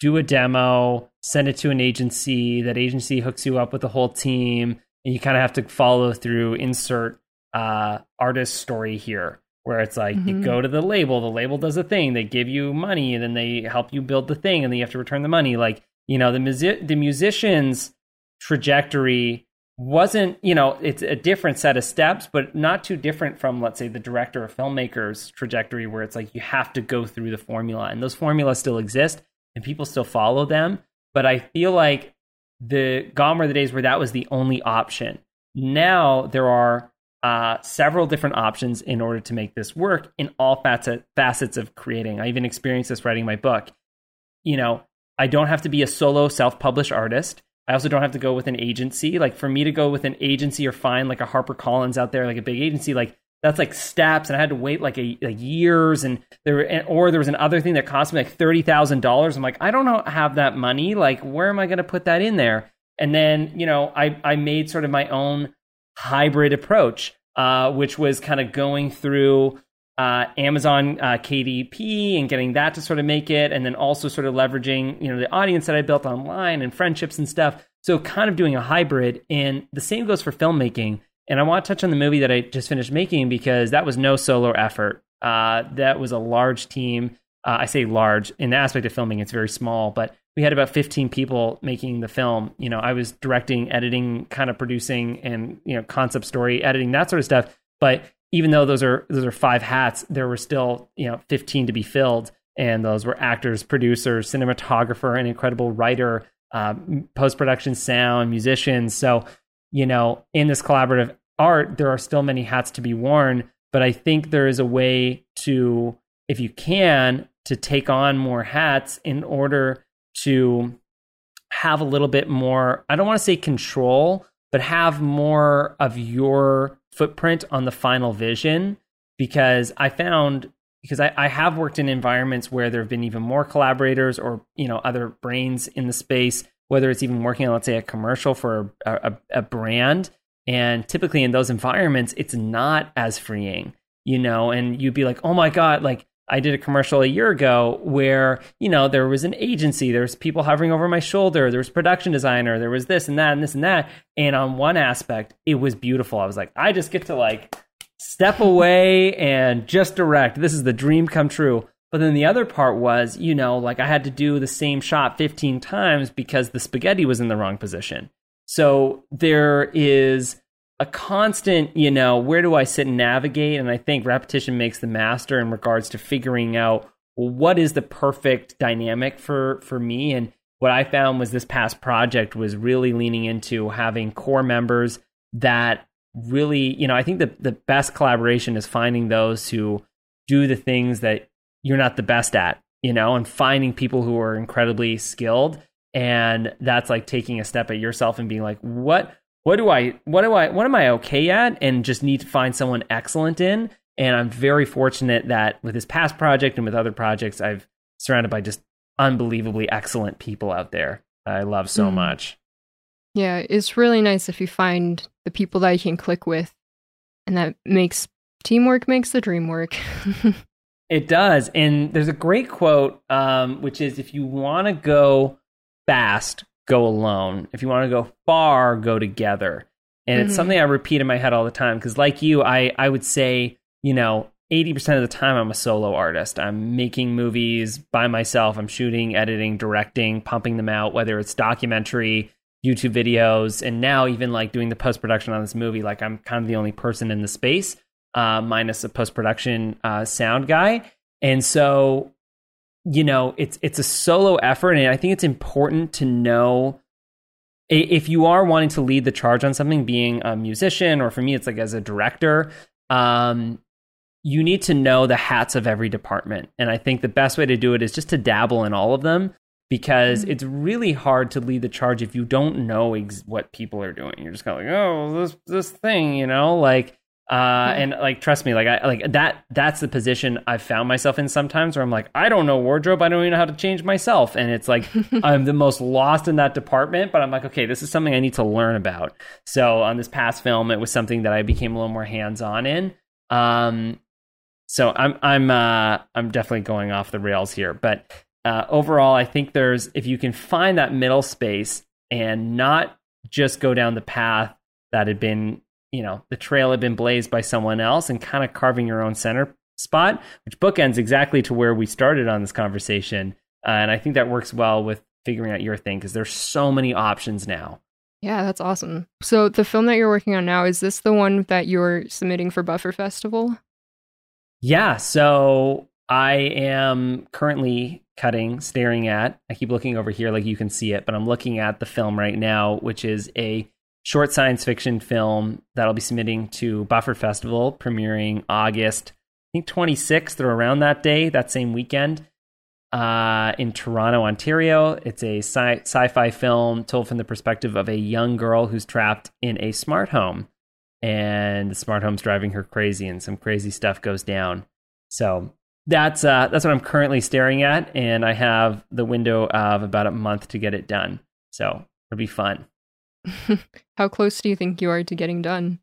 do a demo, send it to an agency, that agency hooks you up with the whole team, and you kind of have to follow through, insert uh, artist story here, where it's like mm-hmm. you go to the label, the label does a thing, they give you money, and then they help you build the thing, and then you have to return the money. Like, you know, the, music, the musician's trajectory wasn't you know it's a different set of steps but not too different from let's say the director or filmmaker's trajectory where it's like you have to go through the formula and those formulas still exist and people still follow them but i feel like the gone were the days where that was the only option now there are uh, several different options in order to make this work in all facet, facets of creating. I even experienced this writing my book. You know, I don't have to be a solo self published artist. I also don't have to go with an agency. Like for me to go with an agency or find like a Harper Collins out there, like a big agency, like that's like steps, and I had to wait like a like years, and there or there was another thing that cost me like thirty thousand dollars. I'm like, I don't have that money. Like, where am I going to put that in there? And then you know, I I made sort of my own hybrid approach, uh, which was kind of going through uh, Amazon uh, KDP and getting that to sort of make it, and then also sort of leveraging you know the audience that I built online and friendships and stuff. So kind of doing a hybrid, and the same goes for filmmaking. And I want to touch on the movie that I just finished making because that was no solo effort. Uh, that was a large team. Uh, I say large in the aspect of filming; it's very small, but we had about 15 people making the film. You know, I was directing, editing, kind of producing, and you know, concept story editing, that sort of stuff. But even though those are those are five hats, there were still you know 15 to be filled, and those were actors, producers, cinematographer, an incredible writer, uh, post production sound, musicians. So you know, in this collaborative art, there are still many hats to be worn. But I think there is a way to, if you can, to take on more hats in order to have a little bit more, I don't want to say control, but have more of your footprint on the final vision. Because I found, because I, I have worked in environments where there have been even more collaborators or, you know, other brains in the space, whether it's even working on, let's say, a commercial for a, a, a brand. And typically in those environments, it's not as freeing, you know, and you'd be like, oh my God, like I did a commercial a year ago where, you know, there was an agency, there was people hovering over my shoulder, there was production designer, there was this and that and this and that. And on one aspect, it was beautiful. I was like, I just get to like step away and just direct. This is the dream come true. But then the other part was, you know, like I had to do the same shot 15 times because the spaghetti was in the wrong position. So there is a constant, you know, where do I sit and navigate? And I think repetition makes the master in regards to figuring out what is the perfect dynamic for for me. And what I found was this past project was really leaning into having core members that really, you know, I think the the best collaboration is finding those who do the things that you're not the best at, you know, and finding people who are incredibly skilled. And that's like taking a step at yourself and being like, what what do I what do I what am I okay at and just need to find someone excellent in. And I'm very fortunate that with this past project and with other projects, I've surrounded by just unbelievably excellent people out there. I love so mm. much. Yeah, it's really nice if you find the people that you can click with, and that makes teamwork makes the dream work. [laughs] it does, and there's a great quote, um, which is if you want to go fast, go alone. If you want to go far, go together. And mm-hmm. it's something I repeat in my head all the time because, like you, I I would say, you know, 80% of the time I'm a solo artist. I'm making movies by myself. I'm shooting, editing, directing, pumping them out, whether it's documentary, YouTube videos, and now even like doing the post production on this movie. Like I'm kind of the only person in the space, uh, minus a post production uh, sound guy. And so you know it's it's a solo effort and i think it's important to know if you are wanting to lead the charge on something being a musician or for me it's like as a director um, you need to know the hats of every department. And i think the best way to do it is just to dabble in all of them because mm-hmm. it's really hard to lead the charge if you don't know ex- what people are doing. You're just kind of like oh this this thing you know? Like uh, and like trust me, like I like that that's the position I've found myself in sometimes where I'm like, I don't know wardrobe, I don't even know how to change myself. And it's like [laughs] I'm the most lost in that department, but I'm like, okay, this is something I need to learn about. So on this past film, it was something that I became a little more hands-on in. Um so I'm I'm uh I'm definitely going off the rails here. But uh overall I think there's if you can find that middle space and not just go down the path that had been you know the trail had been blazed by someone else and kind of carving your own center spot which bookends exactly to where we started on this conversation. Uh, and i think that works well with figuring out your thing because there's so many options now. Yeah that's awesome. So the film that you're working on now is this the one that you're submitting for buffer festival? Yeah so i am currently cutting staring at i keep looking over here like you can see it but i'm looking at the film right now which is a short science fiction film that I'll be submitting to Buffer Festival, premiering August, I think 26th or around that day, that same weekend, uh, in Toronto, Ontario. It's a sci- sci-fi film told from the perspective of a young girl who's trapped in a smart home, and the smart home's driving her crazy, and some crazy stuff goes down. So that's uh, that's what I'm currently staring at, and I have the window of about a month to get it done. So it'll be fun. [laughs] How close do you think you are to getting done?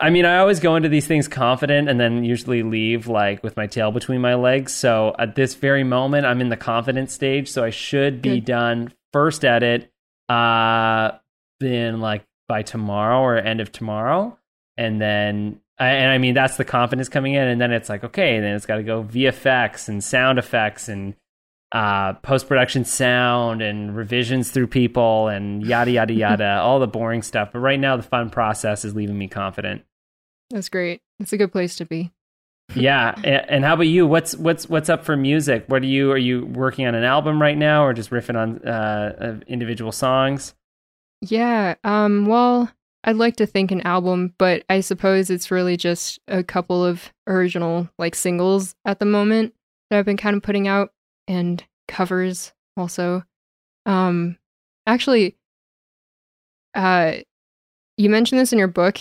I mean, I always go into these things confident and then usually leave like with my tail between my legs. So at this very moment, I'm in the confident stage. So I should be Good. done first edit, uh, in like by tomorrow or end of tomorrow. And then, and I mean, that's the confidence coming in. And then it's like, okay, then it's got to go VFX and sound effects and uh, post production sound and revisions through people and yada yada [laughs] yada, all the boring stuff. But right now, the fun process is leaving me confident. That's great. It's a good place to be. yeah, [laughs] and, how about you? What's what's what's up for music? What are you are you working on an album right now, or just riffing on uh, individual songs? Yeah. Um. Well, I'd like to think an album, but I suppose it's really just a couple of original like singles at the moment that I've been kind of putting out and covers also. Um, actually, uh, you mentioned this in your book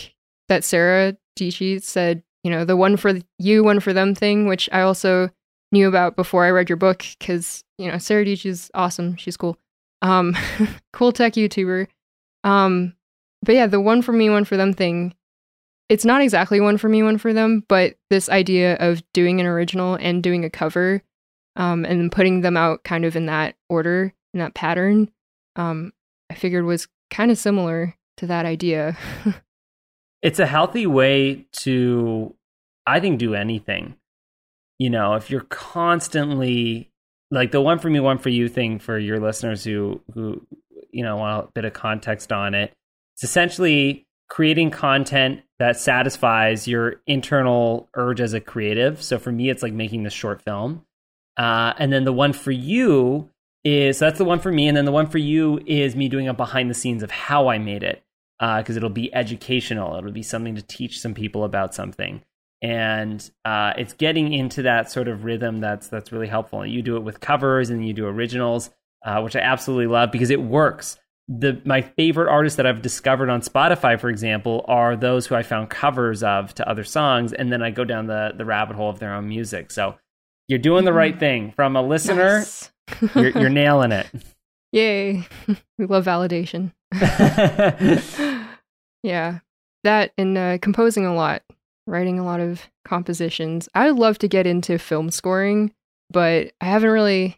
that Sarah Dietschy said, you know, the one for you, one for them thing, which I also knew about before I read your book because, you know, Sarah Dietschy's awesome. She's cool. Um, [laughs] cool tech YouTuber. Um, but yeah, the one for me, one for them thing, it's not exactly one for me, one for them, but this idea of doing an original and doing a cover um, and putting them out kind of in that order, in that pattern, um, I figured was kind of similar to that idea. [laughs] it's a healthy way to, I think, do anything. You know, if you're constantly like the one for me, one for you thing for your listeners who who you know want a bit of context on it. It's essentially creating content that satisfies your internal urge as a creative. So for me, it's like making this short film. Uh, and then the one for you is so that's the one for me. And then the one for you is me doing a behind the scenes of how I made it because uh, it'll be educational. It'll be something to teach some people about something. And uh, it's getting into that sort of rhythm that's that's really helpful. You do it with covers and you do originals, uh, which I absolutely love because it works the my favorite artists that I've discovered on Spotify, for example, are those who I found covers of to other songs, and then I go down the the rabbit hole of their own music. So you're doing the right mm-hmm. thing. From a listener, nice. you're, you're [laughs] nailing it. Yay. [laughs] we love validation. [laughs] yeah. That and uh, composing a lot, writing a lot of compositions. I would love to get into film scoring, but I haven't really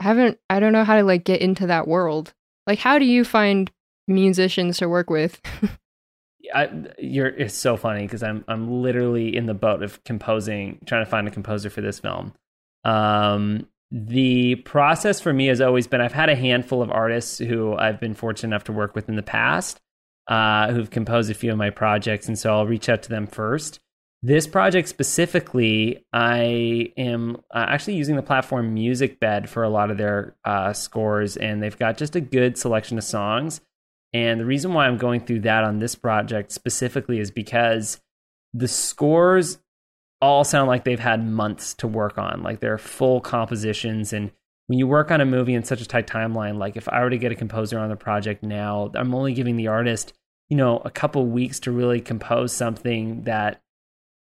I haven't I don't know how to like get into that world. Like how do you find musicians to work with? I, you're it's so funny because I'm I'm literally in the boat of composing, trying to find a composer for this film. Um, the process for me has always been I've had a handful of artists who I've been fortunate enough to work with in the past, uh, who've composed a few of my projects, and so I'll reach out to them first. This project specifically, I am uh, actually using the platform MusicBed for a lot of their uh, scores, and they've got just a good selection of songs. And the reason why I'm going through that on this project specifically is because the scores all sound like they've had months to work on. Like they're full compositions. And when you work on a movie in such a tight timeline, like if I were to get a composer on the project now, I'm only giving the artist, you know, a couple weeks to really compose something that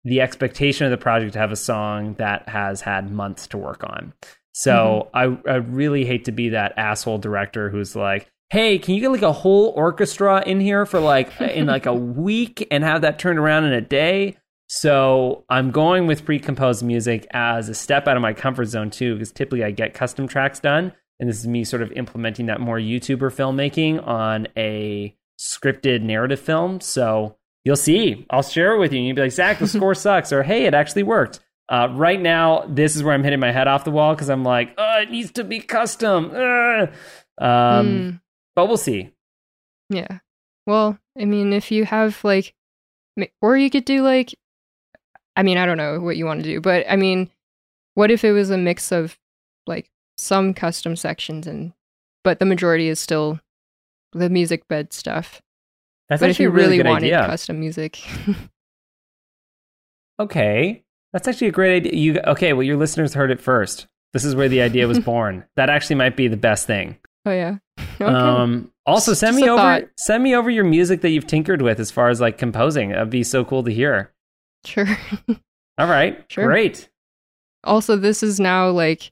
the expectation of the project to have a song that has had months to work on. So mm-hmm. I, I really hate to be that asshole director who's like, hey, can you get like a whole orchestra in here for like in like a [laughs] week and have that turned around in a day? So I'm going with pre-composed music as a step out of my comfort zone too, because typically I get custom tracks done, and this is me sort of implementing that more YouTuber filmmaking on a scripted narrative film. So you'll see. I'll share it with you, and you'll be like, Zach, the score [laughs] sucks, or hey, it actually worked. Uh, right now, this is where I'm hitting my head off the wall because I'm like, oh, it needs to be custom. Um, mm but we'll see. Yeah. Well, I mean, if you have like, or you could do like, I mean, I don't know what you want to do, but I mean, what if it was a mix of like some custom sections and, but the majority is still the music bed stuff. That's but if actually you really, really good wanted idea. custom music, [laughs] Okay. That's actually a great idea. You okay, well your listeners heard it first. This is where the idea was [laughs] born. That actually might be the best thing. Oh yeah. [laughs] Okay. Um also send Just me over thought. send me over your music that you've tinkered with as far as like composing. That'd be so cool to hear. sure. [laughs] All right. Sure. Great. also, this is now like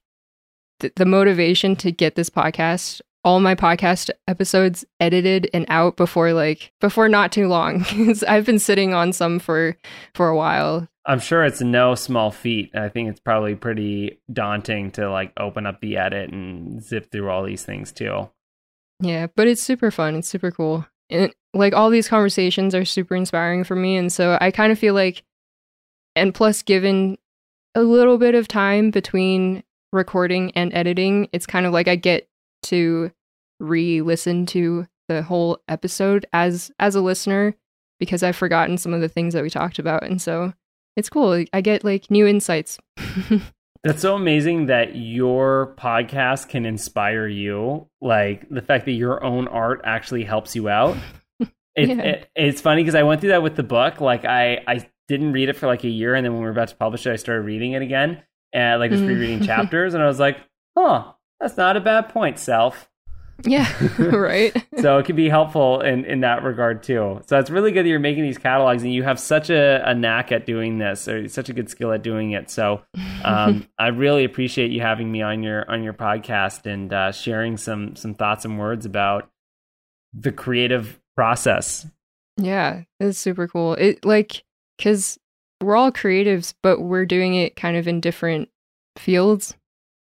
th- the motivation to get this podcast. All my podcast episodes edited and out before like before not too long. [laughs] I've been sitting on some for for a while. I'm sure it's no small feat. I think it's probably pretty daunting to like open up the edit and zip through all these things too. Yeah, but it's super fun. It's super cool. And like all these conversations are super inspiring for me. And so I kind of feel like, and plus, given a little bit of time between recording and editing, it's kind of like I get to re listen to the whole episode as as a listener because I've forgotten some of the things that we talked about. And so it's cool. I get like new insights. [laughs] That's so amazing that your podcast can inspire you. Like the fact that your own art actually helps you out. [laughs] It, Yeah. it- it's funny because I went through that with the book. Like I, I didn't read it for like a year, and then when we were about to publish it, I started reading it again and like just Mhm. rereading [laughs] chapters, and I was like, "Huh, that's not a bad point, self." yeah, [laughs] right. so it can be helpful in, in that regard too. So it's really good that you're making these catalogs and you have such a, a knack at doing this or such a good skill at doing it. So um, [laughs] I really appreciate you having me on your on your podcast and uh, sharing some some thoughts and words about the creative process. Yeah, it's super cool. It like cuz we're all creatives, but we're doing it kind of in different fields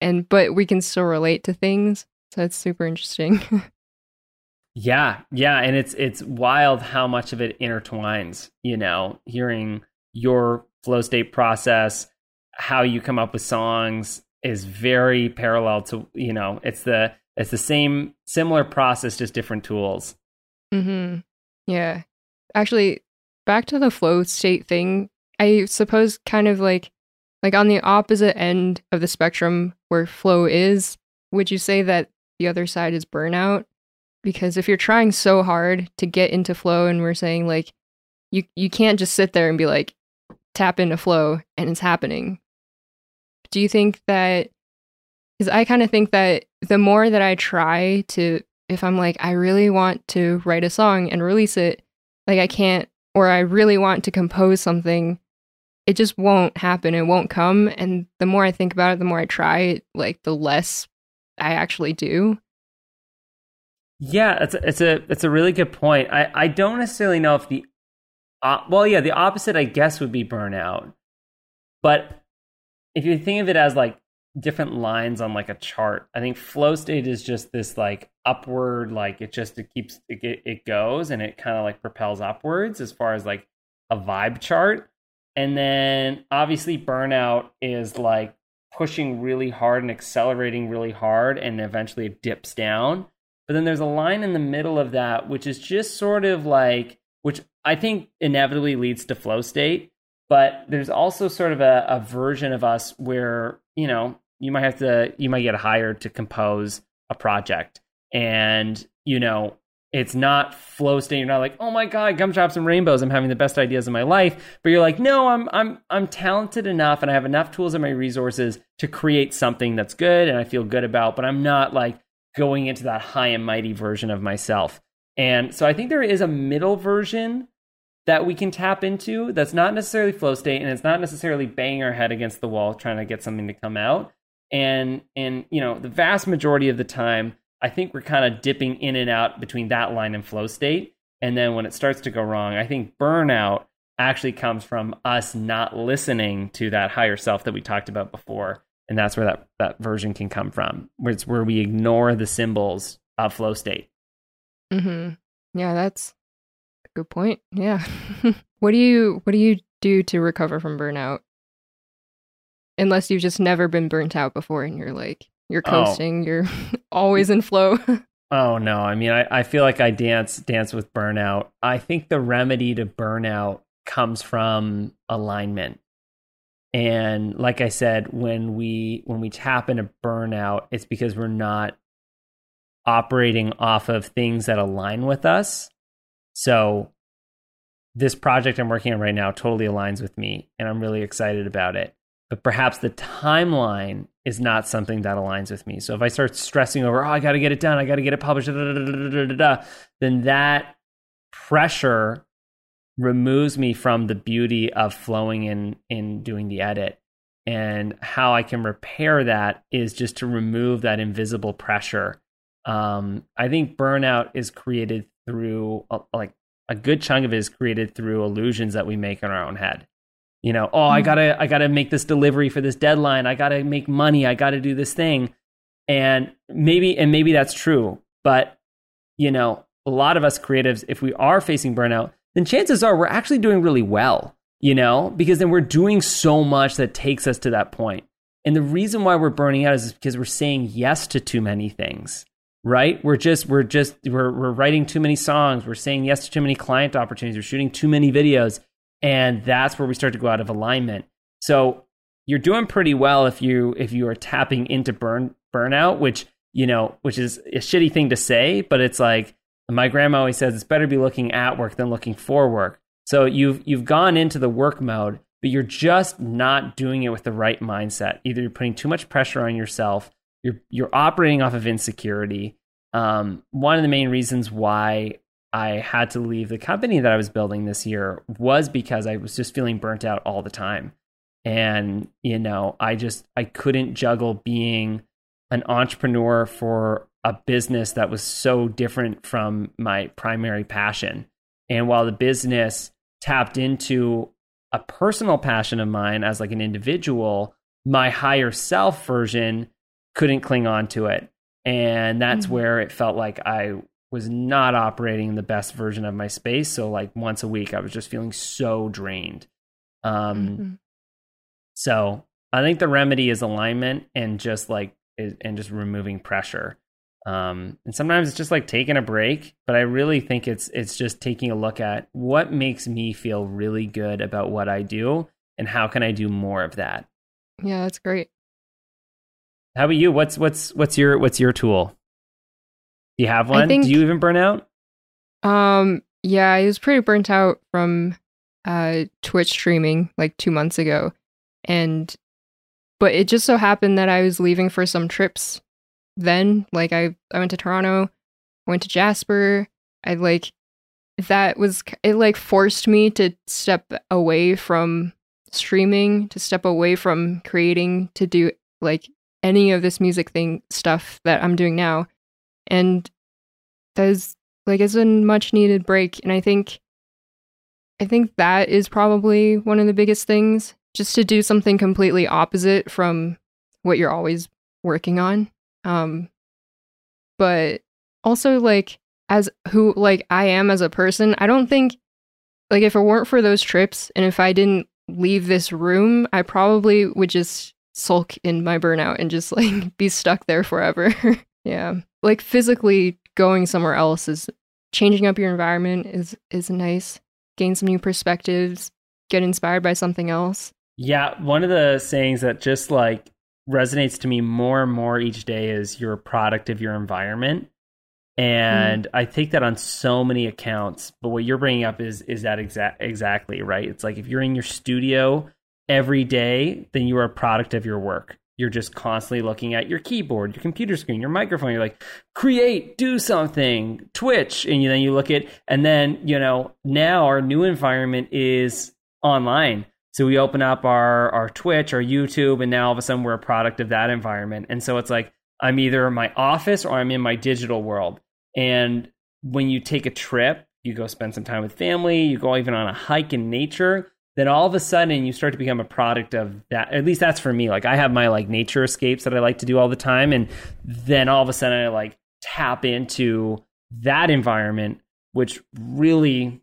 and but we can still relate to things. So it's super interesting. [laughs] Yeah, yeah, and it's it's wild how much of it intertwines. You know, hearing your flow state process, how you come up with songs is very parallel to you know it's the it's the same similar process just different tools. mhm. Yeah. Actually, back to the flow state thing, I suppose kind of like like on the opposite end of the spectrum where flow is, would you say that the other side is burnout? Because if you're trying so hard to get into flow and we're saying like you you can't just sit there and be like tap into flow and it's happening. Do you think that cuz I kind of think that the more that I try to if I'm like I really want to write a song and release it, like I can't or I really want to compose something, it just won't happen. It won't come and the more I think about it, the more I try, like the less I actually do. Yeah, it's a, it's a it's a really good point. I I don't necessarily know if the uh, well, yeah, the opposite I guess would be burnout. But if you think of it as like different lines on like a chart, I think flow state is just this like upward like it just it keeps it it- it goes and it kind of like propels upwards as far as like a vibe chart. And then obviously burnout is like pushing really hard and accelerating really hard and eventually it dips down. But then there's a line in the middle of that, which is just sort of like, which I think inevitably leads to flow state. But there's also sort of a, a version of us where, you know, you might have to, you might get hired to compose a project. And, you know, it's not flow state. You're not like, oh my God, gumdrops and rainbows. I'm having the best ideas of my life. But you're like, no, I'm I'm I'm talented enough and I have enough tools and my resources to create something that's good and I feel good about, but I'm not like going into that high and mighty version of myself. And so I think there is a middle version that we can tap into that's not necessarily flow state and it's not necessarily banging our head against the wall trying to get something to come out. And and you know, the vast majority of the time, I think we're kind of dipping in and out between that line and flow state. And then when it starts to go wrong, I think burnout actually comes from us not listening to that higher self that we talked about before. And that's where that, that version can come from, where it's where we ignore the symbols of flow state. Mhm. Yeah, that's a good point. Yeah. [laughs] what do you what do you do to recover from burnout? Unless you've just never been burnt out before and you're like you're Oh. coasting, you're [laughs] always in flow. [laughs] Oh no! I mean, I, I feel like I dance dance with burnout. I think the remedy to burnout comes from alignment. And like I said, when we when we tap into burnout, it's because we're not operating off of things that align with us. So this project I'm working on right now totally aligns with me and I'm really excited about it. But perhaps the timeline is not something that aligns with me. So if I start stressing over, oh, I got to get it done, I got to get it published, da, da, da, then that pressure removes me from the beauty of flowing in in doing the edit. And how I can repair that is just to remove that invisible pressure. Um, I think burnout is created through like a good chunk of it is created through illusions that we make in our own head. You know, oh, I hmm. gotta, I gotta make this delivery for this deadline. I gotta make money. I gotta do this thing, and maybe, and maybe that's true. But you know, a lot of us creatives, if we are facing burnout, then chances are we're actually doing really well. You know, because then we're doing so much that takes us to that point. And the reason why we're burning out is because we're saying yes to too many things right we're just we're just we're, we're writing too many songs we're saying yes to too many client opportunities we're shooting too many videos and that's where we start to go out of alignment. So you're doing pretty well if you if you are tapping into burn burnout which you know which is a shitty thing to say but it's like my grandma always says it's better to be looking at work than looking for work. So you've you've gone into the work mode but you're just not doing it with the right mindset. Either you're putting too much pressure on yourself you're you're operating off of insecurity. Um, one of the main reasons why I had to leave the company that I was building this year was because I was just feeling burnt out all the time. And, you know, I just I couldn't juggle being an entrepreneur for a business that was so different from my primary passion. And while the business tapped into a personal passion of mine as like an individual, my higher self version couldn't cling on to it. And that's mm-hmm. where it felt like I was not operating in the best version of my space. So like once a week, I was just feeling so drained. Um, mm-hmm. So I think the remedy is alignment and just like and just removing pressure. Um, and sometimes it's just like taking a break, but I really think it's it's just taking a look at what makes me feel really good about what I do and how can I do more of that. Yeah, that's great. How about you? What's what's what's your what's your tool? You have one? Think, Do you even burn out? Um, yeah, I was pretty burnt out from uh Twitch streaming like two months ago, and but it just so happened that I was leaving for some trips. Then, like I I went to Toronto, went to Jasper. I like that was it like forced me to step away from streaming to step away from creating to do like any of this music thing stuff that I'm doing now. And that is like it's a much needed break. And I think I think that is probably one of the biggest things. Just to do something completely opposite from what you're always working on. Um but also like as who like I am as a person, I don't think like if it weren't for those trips and if I didn't leave this room, I probably would just sulk in my burnout and just like [laughs] be stuck there forever. [laughs] yeah. Like physically going somewhere else is changing up your environment is is nice. Gain some new perspectives, get inspired by something else. Yeah, one of the sayings that just like resonates to me more and more each day is you're a product of your environment. And mm. I take that on so many accounts, but what you're bringing up is is that exact exactly right. It's like if you're in your studio every day, then you are a product of your work. You're just constantly looking at your keyboard, your computer screen, your microphone. You're like, create, do something, Twitch. And then you look at, and then, you know, now our new environment is online. So we open up our, our Twitch, our YouTube, and now all of a sudden we're a product of that environment. And so it's like, I'm either in my office or I'm in my digital world. And when you take a trip, you go spend some time with family, you go even on a hike in nature, then all of a sudden you start to become a product of that. At least that's for me. Like i have my like nature escapes that i like to do all the time and then all of a sudden i like tap into that environment which really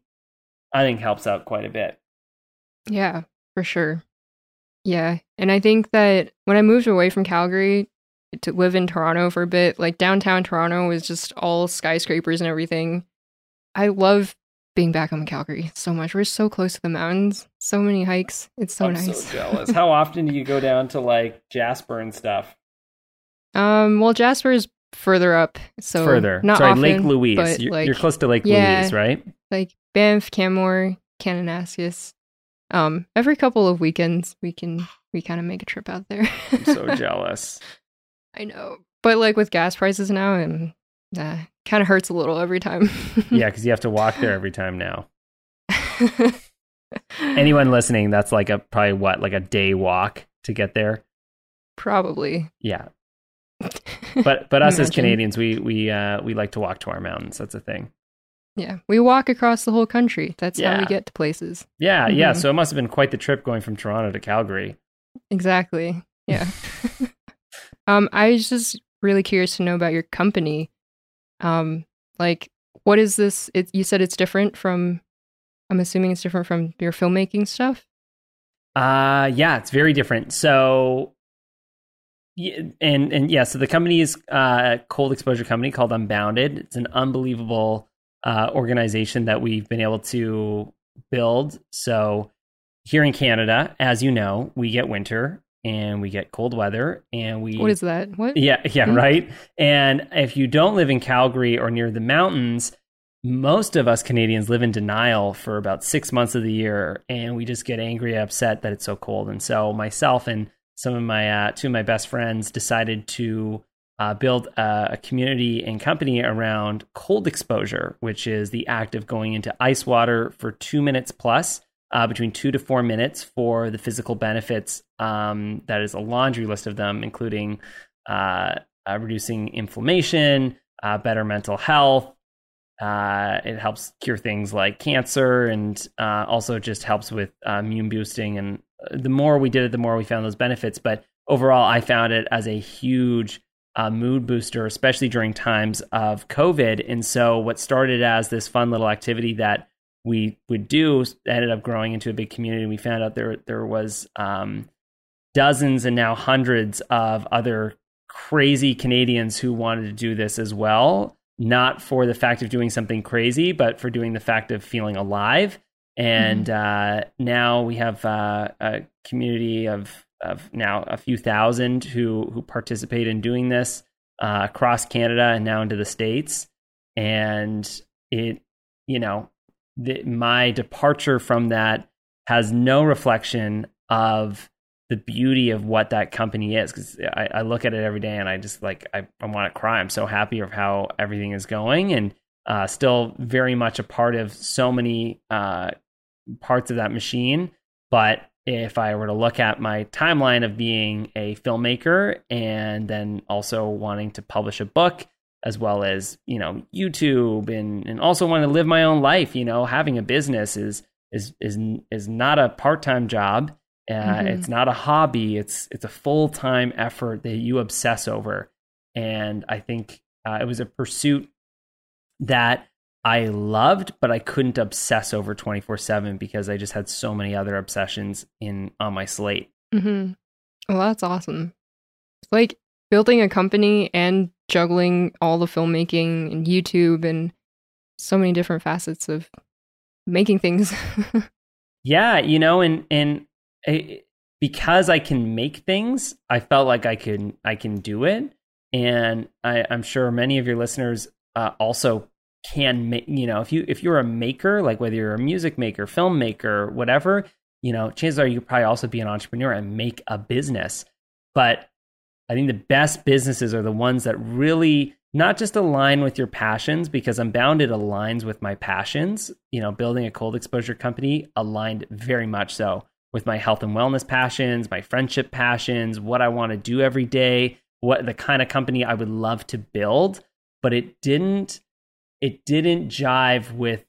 i think helps out quite a bit. Yeah for sure. Yeah and i think that when i moved away from calgary to live in toronto for a bit like downtown toronto was just all skyscrapers and everything. I love being back home in Calgary so much. We're so close to the mountains. So many hikes. It's so I'm nice. So jealous. [laughs] How often do you go down to like Jasper and stuff? Um, well, Jasper is further up. So Further, not sorry, often, Lake Louise. but You're, like you're close to Lake yeah. Louise, right? like Banff, Canmore, Kananaskis. Um, every couple of weekends we can we kind of make a trip out there. I'm so [laughs] jealous. I know, but like with gas prices now, and uh, kind of hurts a little every time. Yeah, [laughs] because you have to walk there every time now. [laughs] Anyone listening, that's like a probably what, like a day walk to get there. Probably. Yeah, [laughs] but but us as Canadians, we we uh, we like to walk to our mountains. That's a thing. Yeah, we walk across the whole country. That's how we get to places. Yeah, yeah. Mhm. So it must have been quite the trip going from Toronto to Calgary. Exactly. Yeah. um, I was just really curious to know about your company. Um, like, what is this? It, you said it's different from. I'm assuming it's different from your filmmaking stuff. Uh yeah, it's very different. So and and yeah, so the company is uh, a cold exposure company called Unbounded. It's an unbelievable uh, organization that we've been able to build. So here in Canada, as you know, we get winter and we get cold weather and we What is that? What? yeah, yeah, Hmm. right. And if you don't live in Calgary or near the mountains, most of us Canadians live in denial for about six months of the year, and we just get angry, upset that it's so cold. And so myself and some of my uh, two of my best friends decided to uh, build a, a community and company around cold exposure, which is the act of going into ice water for two minutes plus. Uh, between two to four minutes for the physical benefits. Um, that is a laundry list of them, including uh, uh, reducing inflammation, uh, better mental health. Uh, it helps cure things like cancer and uh, also just helps with immune boosting. And the more we did it, the more we found those benefits. But overall, I found it as a huge uh, mood booster, especially during times of COVID. And so, what started as this fun little activity that we would do ended up growing into a big community. We found out there there was um, dozens and now hundreds of other crazy Canadians who wanted to do this as well, not for the fact of doing something crazy, but for doing the fact of feeling alive. And uh, now we have uh, a community of of now a few thousand who who participate in doing this uh, across Canada and now into the states. And it, you know, the, my departure from that has no reflection of the beauty of what that company is because I, I look at it every day and I just like I, I want to cry. I'm so happy of how everything is going and uh, still very much a part of so many uh, parts of that machine. But if I were to look at my timeline of being a filmmaker and then also wanting to publish a book, as well as you know YouTube and and also want to live my own life, you know, having a business is is is is not a part time job. Uh, Mhm. It's not a hobby. It's it's a full time effort that you obsess over, and I think uh, it was a pursuit that I loved, but I couldn't obsess over 24 7 because I just had so many other obsessions in on my slate. Mm-hmm. Well, that's awesome. It's like building a company and juggling all the filmmaking and YouTube and so many different facets of making things. [laughs] Yeah, you know, and and because I can make things, I felt like I can I can do it, and I, I'm sure many of your listeners uh, also can make. You know, if you if you're a maker, like whether you're a music maker, filmmaker, whatever, you know, chances are you probably also be an entrepreneur and make a business. But I think the best businesses are the ones that really not just align with your passions, because Unbounded aligns with my passions. You know, building a cold exposure company aligned very much so with my health and wellness passions, my friendship passions, what I want to do every day, what the kind of company I would love to build. But it didn't it didn't jive with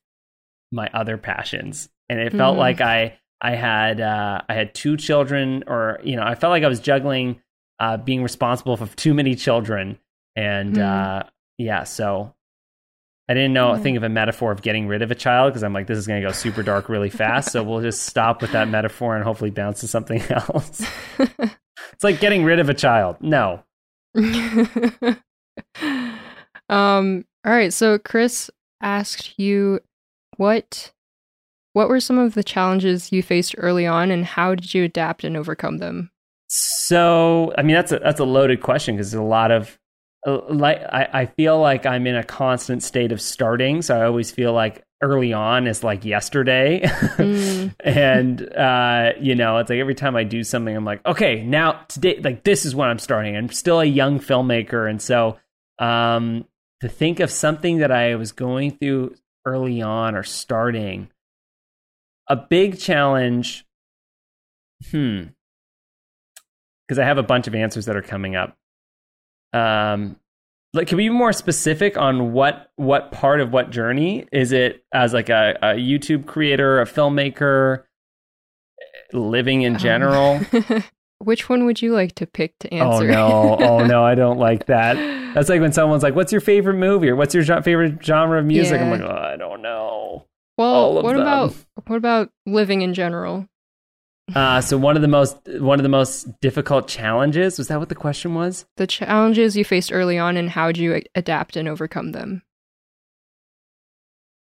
my other passions. And it felt Mhm. like I I had uh, I had two children, or you know, I felt like I was juggling uh, being responsible for too many children, and Hmm. uh, yeah, so I didn't know Yeah. think of a metaphor of getting rid of a child because I'm like, this is going to go super dark really fast. so we'll just stop with that metaphor and hopefully bounce to something [laughs] else. [laughs] it's like getting rid of a child. No, [laughs] um all right so chris asked you what what were some of the challenges you faced early on and how did you adapt and overcome them So, I mean, that's a that's a loaded question because there's a lot of like I, I feel like I'm in a constant state of starting. So I always feel like early on is like yesterday. Mm. [laughs] and uh, you know, it's like every time I do something, I'm like, okay, now today like this is when I'm starting. I'm still a young filmmaker. And so um to think of something that I was going through early on or starting, a big challenge, hmm. Because I have a bunch of answers that are coming up. Um, like, can we be more specific on what what part of what journey is it as like a, a YouTube creator, a filmmaker, living in um, general? Um, [laughs] which one would you like to pick to oh, answer? Oh no, oh no, I don't like [laughs] that. That's like when someone's like, "What's your favorite movie?" or "What's your favorite genre of music?" Yeah. I'm like, oh, I don't know. Well, what them. about what about living in general? Uh, so one of the most one of the most difficult challenges was that what the question was? The challenges you faced early on, and how do you adapt and overcome them?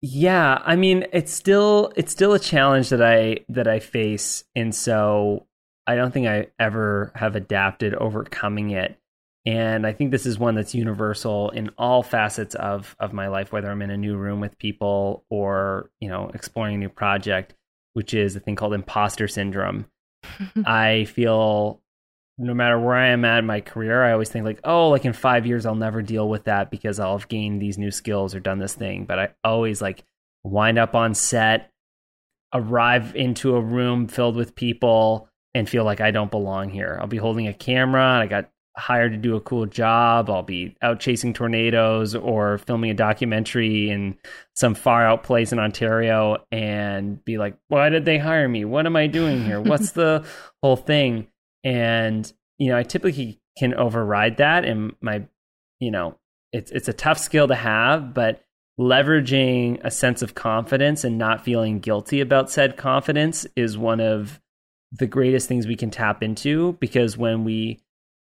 Yeah, I mean, it's still it's still a challenge that I that I face, and so I don't think I ever have adapted overcoming it. And I think this is one that's universal in all facets of of my life, whether I'm in a new room with people or you know exploring a new project which is a thing called imposter syndrome. [laughs] I feel no matter where I am at in my career, I always think like, oh, like in five years, I'll never deal with that because I'll have gained these new skills or done this thing. But I always like wind up on set, arrive into a room filled with people, and feel like I don't belong here. I'll be holding a camera and I got hired to do a cool job. I'll be out chasing tornadoes or filming a documentary in some far out place in Ontario and be like, why did they hire me? What am I doing here? [laughs] What's the whole thing? And, you know, I typically can override that and my, you know, it's it's a tough skill to have, but leveraging a sense of confidence and not feeling guilty about said confidence is one of the greatest things we can tap into because when we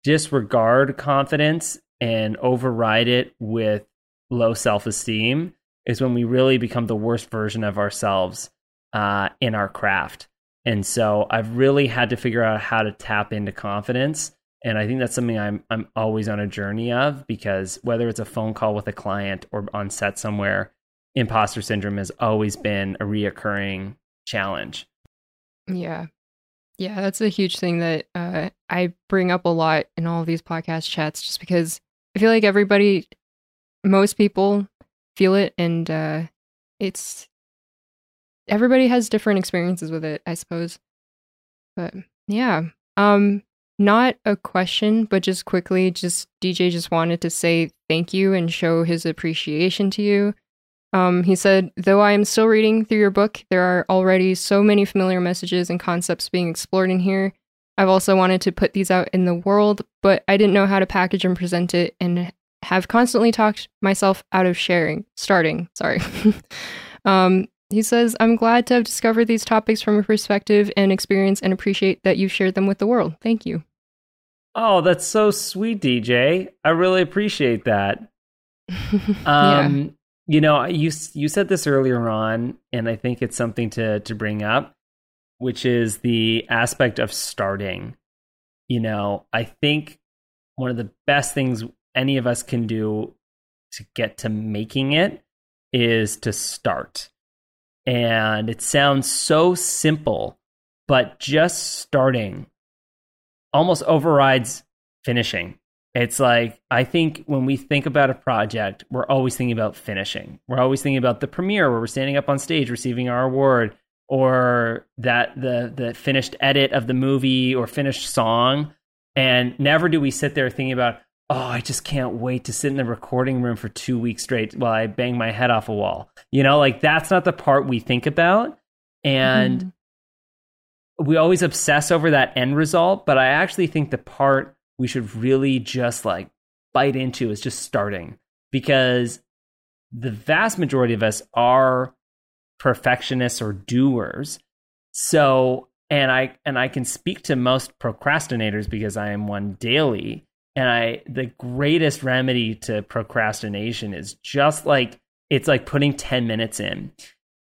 disregard confidence and override it with low self esteem is when we really become the worst version of ourselves uh, in our craft. And so I've really had to figure out how to tap into confidence. And I think that's something I'm I'm always on a journey of because whether it's a phone call with a client or on set somewhere, imposter syndrome has always been a reoccurring challenge. Yeah. Yeah, that's a huge thing that uh, I bring up a lot in all of these podcast chats just because I feel like everybody, most people feel it and uh, it's everybody has different experiences with it, I suppose. But yeah, um, not a question, but just quickly, just DJ just wanted to say thank you and show his appreciation to you um, he said, Though I am still reading through your book, there are already so many familiar messages and concepts being explored in here. I've also wanted to put these out in the world, but I didn't know how to package and present it and have constantly talked myself out of sharing, starting, sorry. [laughs] um, he says, I'm glad to have discovered these topics from a perspective and experience and appreciate that you've shared them with the world. Thank you. Oh, that's so sweet, DJ. I really appreciate that. [laughs] um, you know, you you said this earlier on, and I think it's something to to bring up, which is the aspect of starting. You know, I think one of the best things any of us can do to get to making it is to start. And it sounds so simple, but just starting almost overrides finishing. It's like I think when we think about a project, we're always thinking about finishing. We're always thinking about the premiere where we're standing up on stage receiving our award, or that the the finished edit of the movie or finished song. And never do we sit there thinking about, oh, I just can't wait to sit in the recording room for two weeks straight while I bang my head off a wall. You know, like that's not the part we think about. And mm-hmm. we always obsess over that end result. But I actually think the part we should really just like bite into is just starting because the vast majority of us are perfectionists or doers. So, and I and I can speak to most procrastinators because I am one daily. And I the greatest remedy to procrastination is just like it's like putting 10 minutes in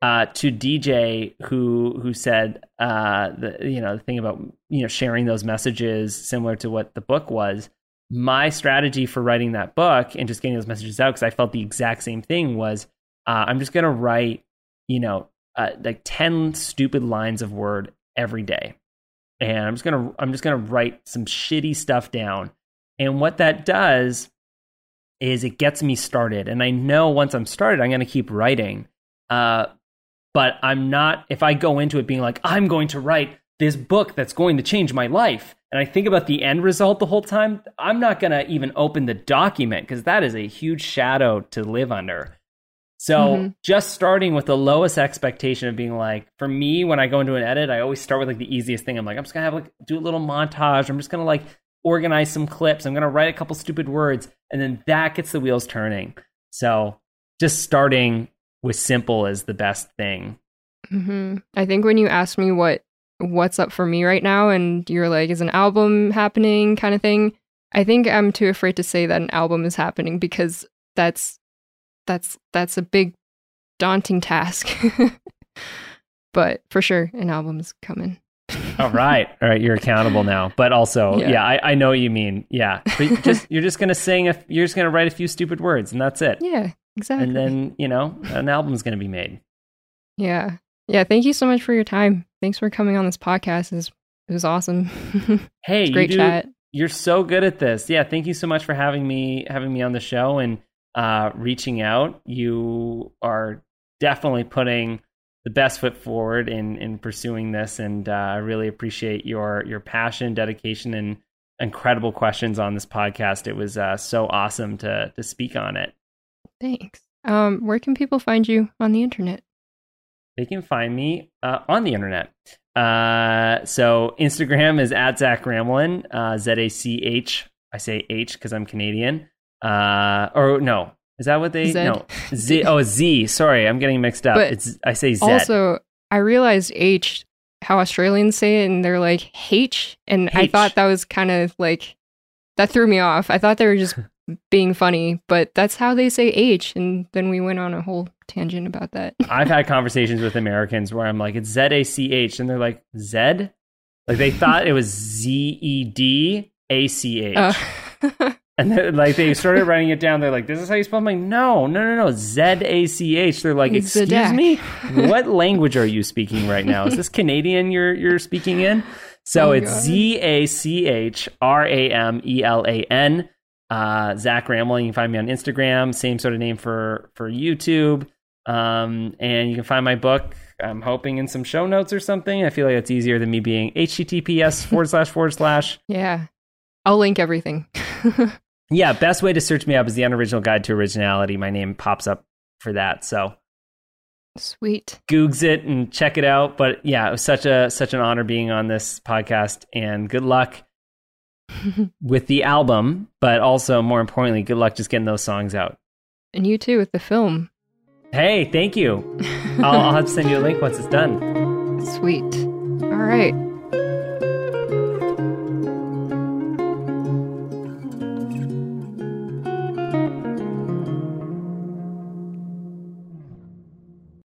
uh, to DJ who who said uh, the you know the thing about you know sharing those messages similar to what the book was. my strategy for writing that book and just getting those messages out because I felt the exact same thing was uh, I'm just gonna write, you know, uh, like ten stupid lines of word every day, and I'm just gonna I'm just gonna write some shitty stuff down, and what that does is it gets me started, and I know once I'm started, I'm gonna keep writing. Uh, but I'm not. If I go into it being like I'm going to write this book that's going to change my life and I think about the end result the whole time, I'm not going to even open the document because that is a huge shadow to live under. So mm-hmm. just starting with the lowest expectation of being like, for me, when I go into an edit, I always start with like the easiest thing. I'm like, I'm just gonna have like do a little montage. I'm just gonna like organize some clips. I'm gonna write a couple stupid words, and then that gets the wheels turning. So just starting with simple is the best thing. Mm-hmm. I think when you asked me what what's up for me right now and you're like is an album happening kind of thing i think i'm too afraid to say that an album is happening because that's that's that's a big daunting task. [laughs] But for sure an album is coming. All right. All right. You're accountable now. But also [laughs] yeah, yeah I, I, know what you mean. Yeah. But just [laughs] you're just gonna sing a, you're just gonna write a few stupid words and that's it. Yeah exactly and then you know an album's gonna be made yeah yeah thank you so much for your time thanks for coming on this podcast. It was, it was awesome. [laughs] hey, great you do, chat. You're so good at this. Yeah, thank you so much for having me having me on the show and uh, reaching out. You are definitely putting the best foot forward in in pursuing this, and uh, I really appreciate your your passion, dedication, and incredible questions on this podcast. It was uh, so awesome to to speak on it. Thanks. Um, where can people find you on the internet? they can find me uh, on the internet. Uh, so Instagram is at Zach Ramelan, uh, Z A C H. I say H because I'm Canadian. Uh, or no, is that what they? Z. No, Z. Oh, Z. Sorry, I'm getting mixed up. But it's I say Z. Also, I realized H how Australians say it, and they're like H, and H. I thought that was kind of like that threw me off. I thought they were just [laughs] being funny, but that's how they say H. And then we went on a whole tangent about that. [laughs] I've had conversations with Americans where I'm like, it's Z A C H. And they're like, Zed? Like they thought it was Z E D A C H. Uh. [laughs] and like they started writing it down. They're like, this is how you spell. I'm like, no, no, no, no. Z A C H. They're like, excuse me? what language are you speaking right now? Is this Canadian you're, you're speaking in? So oh it's Z A C H R A M E L A N uh, Zach Ramelan. You can find me on Instagram. Same sort of name for for YouTube. Um, and you can find my book. I'm hoping in some show notes or something. I feel like it's easier than me being HTTPS [laughs] forward slash forward slash. Yeah, I'll link everything. [laughs] yeah, best way to search me up is the unoriginal guide to originality. My name pops up for that. So sweet. Googs it and check it out. But yeah, it was such a such an honor being on this podcast, and good luck [laughs] with the album, but also more importantly, good luck just getting those songs out. And you too with the film. Hey, thank you. [laughs] I'll, I'll have to send you a link once it's done. Sweet. All right.